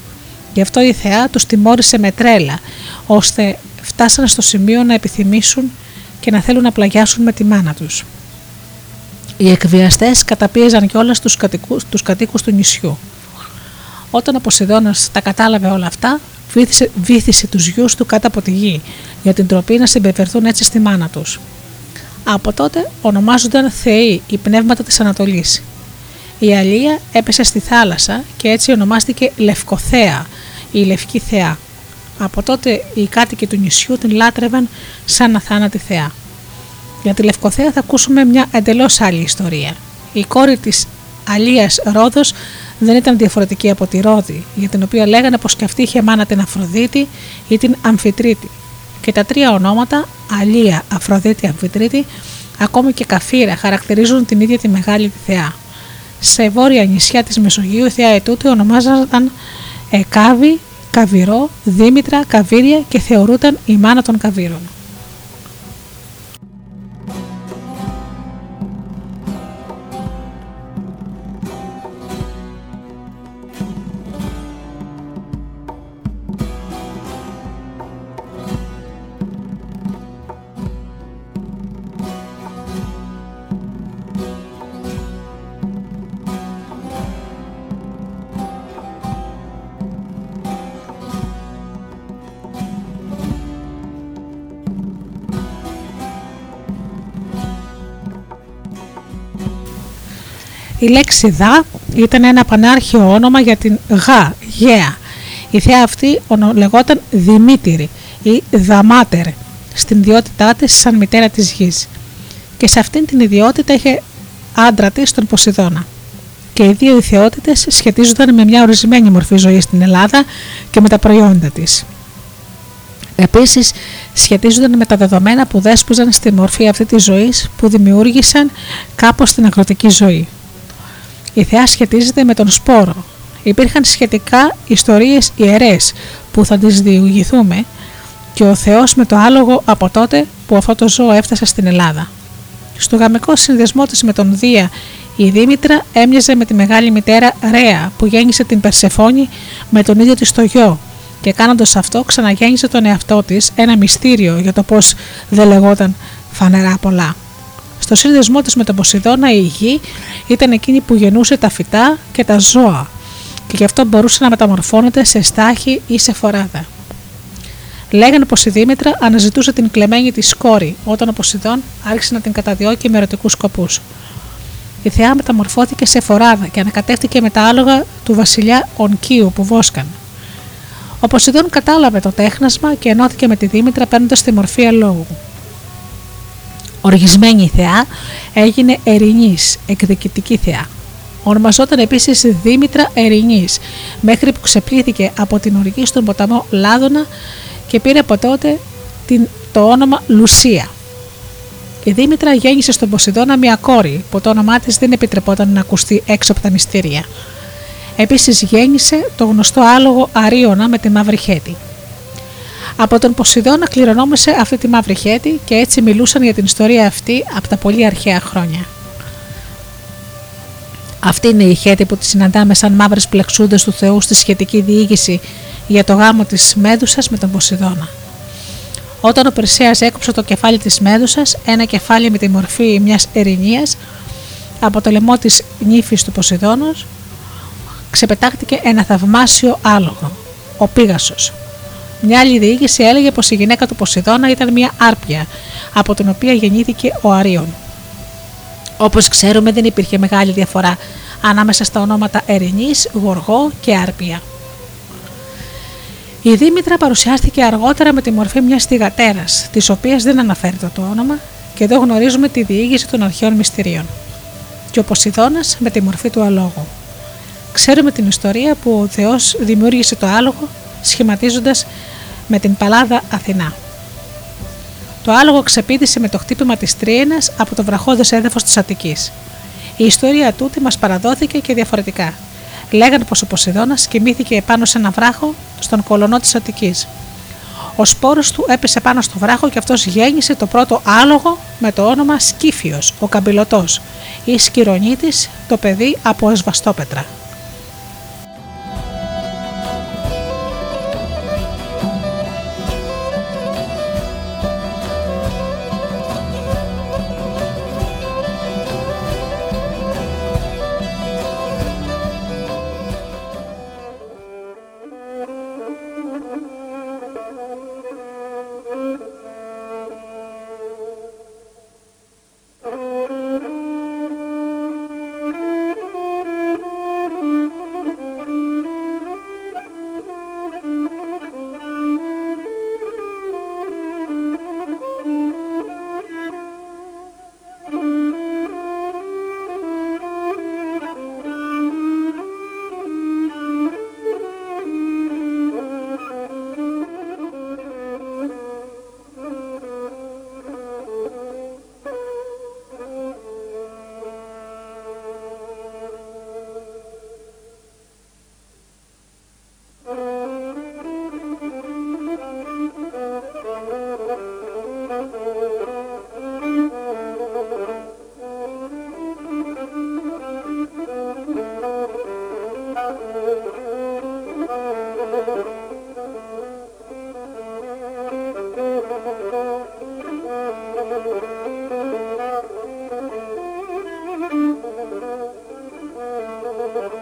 Γι' αυτό η θεά τους τιμώρησε με τρέλα, ώστε φτάσαν στο σημείο να επιθυμήσουν και να θέλουν να πλαγιάσουν με τη μάνα τους. Οι εκβιαστές καταπίεζαν κιόλας τους κατοίκους, τους κατοίκους του νησιού. Όταν ο Ποσειδώνας τα κατάλαβε όλα αυτά, βήθησε, βήθησε τους γιους του κάτω από τη γη, για την τροπή να συμπεριφερθούν έτσι στη μάνα τους. Από τότε ονομάζονταν θεοί οι πνεύματα της Ανατολής η Αλία έπεσε στη θάλασσα και έτσι ονομάστηκε Λευκοθέα, η Λευκή Θεά. Από τότε οι κάτοικοι του νησιού την λάτρευαν σαν αθάνατη θεά. Για τη Λευκοθέα θα ακούσουμε μια εντελώς άλλη ιστορία. Η κόρη της Αλίας Ρόδος δεν ήταν διαφορετική από τη Ρόδη, για την οποία λέγανε πως και αυτή είχε μάνα την Αφροδίτη ή την Αμφιτρίτη. Και τα τρία ονόματα, Αλία, Αφροδίτη, Αμφιτρίτη, ακόμη και Καφίρα, χαρακτηρίζουν την ίδια τη μεγάλη θεά σε βόρεια νησιά της Μεσογείου η θεά ετούτη ονομάζονταν Εκάβη, Καβυρό, Δήμητρα, Καβύρια και θεωρούταν η μάνα των Καβύρων. Η λέξη δα ήταν ένα πανάρχιο όνομα για την γα, γέα. Η θέα αυτή λεγόταν Δημήτηρη ή Δαμάτερ στην ιδιότητά της σαν μητέρα της γης και σε αυτήν την ιδιότητα είχε άντρα της τον Ποσειδώνα. Και οι δύο ιθεότητες σχετίζονταν με μια ορισμένη μορφή ζωής στην Ελλάδα και με τα προϊόντα της. Επίσης σχετίζονταν με τα δεδομένα που δέσποζαν στη μορφή αυτή της ζωής που δημιούργησαν κάπως την αγροτική ζωή. Η θεά σχετίζεται με τον σπόρο. Υπήρχαν σχετικά ιστορίες ιερές που θα τις διηγηθούμε και ο Θεός με το άλογο από τότε που αυτό το ζώο έφτασε στην Ελλάδα. Στο γαμικό συνδεσμό της με τον Δία η Δήμητρα έμοιαζε με τη μεγάλη μητέρα Ρέα που γέννησε την Περσεφόνη με τον ίδιο της το γιο και κάνοντας αυτό ξαναγέννησε τον εαυτό της ένα μυστήριο για το πώς δεν λεγόταν φανερά πολλά. Στο σύνδεσμό της με τον Ποσειδώνα η γη ήταν εκείνη που γεννούσε τα φυτά και τα ζώα και γι' αυτό μπορούσε να μεταμορφώνεται σε στάχη ή σε φοράδα. Λέγανε πως η Δήμητρα αναζητούσε την κλεμμένη της κόρη όταν ο Ποσειδών άρχισε να την καταδιώκει με ερωτικούς σκοπούς. Η θεά μεταμορφώθηκε σε φοράδα και ανακατεύτηκε με τα άλογα του βασιλιά Ονκίου που βόσκαν. Ο Ποσειδών κατάλαβε το τέχνασμα και ενώθηκε με τη Δήμητρα παίρνοντας τη μορφή αλόγου. Οργισμένη η θεά έγινε Ερηνής, εκδικητική θεά. Ονομαζόταν επίσης Δήμητρα Ερηνής, μέχρι που ξεπλήθηκε από την οργή στον ποταμό Λάδωνα και πήρε από τότε την, το όνομα Λουσία. Η Δήμητρα γέννησε στον Ποσειδώνα μια κόρη που το όνομά της δεν επιτρεπόταν να ακουστεί έξω από τα μυστήρια. Επίσης γέννησε το γνωστό άλογο Αρίωνα με τη μαύρη χέτη. Από τον Ποσειδώνα κληρονόμησε αυτή τη μαύρη χέτη και έτσι μιλούσαν για την ιστορία αυτή από τα πολύ αρχαία χρόνια. Αυτή είναι η χέτη που τη συναντάμε σαν μαύρες πλεξούντες του Θεού στη σχετική διήγηση για το γάμο της Μέδουσας με τον Ποσειδώνα. Όταν ο Περσέας έκοψε το κεφάλι της Μέδουσας, ένα κεφάλι με τη μορφή μιας ερηνίας, από το λαιμό της νύφης του Ποσειδώνος, ξεπετάχτηκε ένα θαυμάσιο άλογο, ο Πίγασος. Μια άλλη διοίκηση έλεγε πως η γυναίκα του Ποσειδώνα ήταν μια άρπια, από την οποία γεννήθηκε ο Αρίων. Όπως ξέρουμε δεν υπήρχε μεγάλη διαφορά ανάμεσα στα ονόματα Ερηνής, Γοργό και Άρπια. Η Δήμητρα παρουσιάστηκε αργότερα με τη μορφή μιας θηγατέρα, της οποίας δεν αναφέρεται το όνομα, και εδώ γνωρίζουμε τη διήγηση των αρχαίων μυστηρίων. Και ο Ποσειδώνας με τη μορφή του αλόγου. Ξέρουμε την ιστορία που ο Θεός δημιούργησε το άλογο σχηματίζοντας με την παλάδα Αθηνά. Το άλογο ξεπίδησε με το χτύπημα της Τρίαινα από το βραχώδες έδαφος της Αττικής. Η ιστορία τούτη μας παραδόθηκε και διαφορετικά. Λέγανε πως ο Ποσειδώνας κοιμήθηκε επάνω σε ένα βράχο στον κολονό της Αττικής. Ο σπόρος του έπεσε πάνω στο βράχο και αυτός γέννησε το πρώτο άλογο με το όνομα Σκύφιος, ο Καμπυλωτός, ή Σκυρονίτης, το παιδί από ασβαστόπετρα. Oh,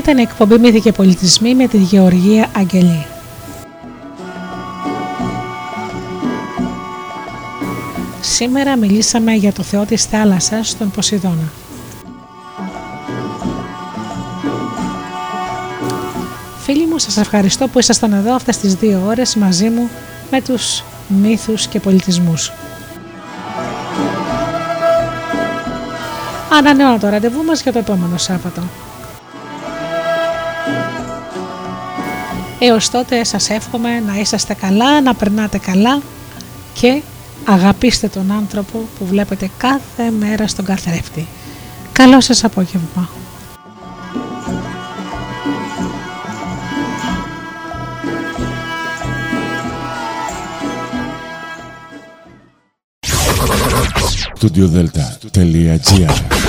Ήταν η εκπομπή Μύθοι και Πολιτισμοί με τη Γεωργία Αγγελή. Σήμερα μιλήσαμε για το Θεό της θάλασσας, τον Ποσειδώνα. Φίλοι μου, σας ευχαριστώ που ήσασταν εδώ αυτές τις δύο ώρες μαζί μου με τους μύθους και πολιτισμούς. Ανανεώνω το ραντεβού μας για το επόμενο Σάββατο. Έως τότε σας εύχομαι να είσαστε καλά, να περνάτε καλά και αγαπήστε τον άνθρωπο που βλέπετε κάθε μέρα στον καθρέφτη. Καλό σας απόγευμα. studiodelta.gr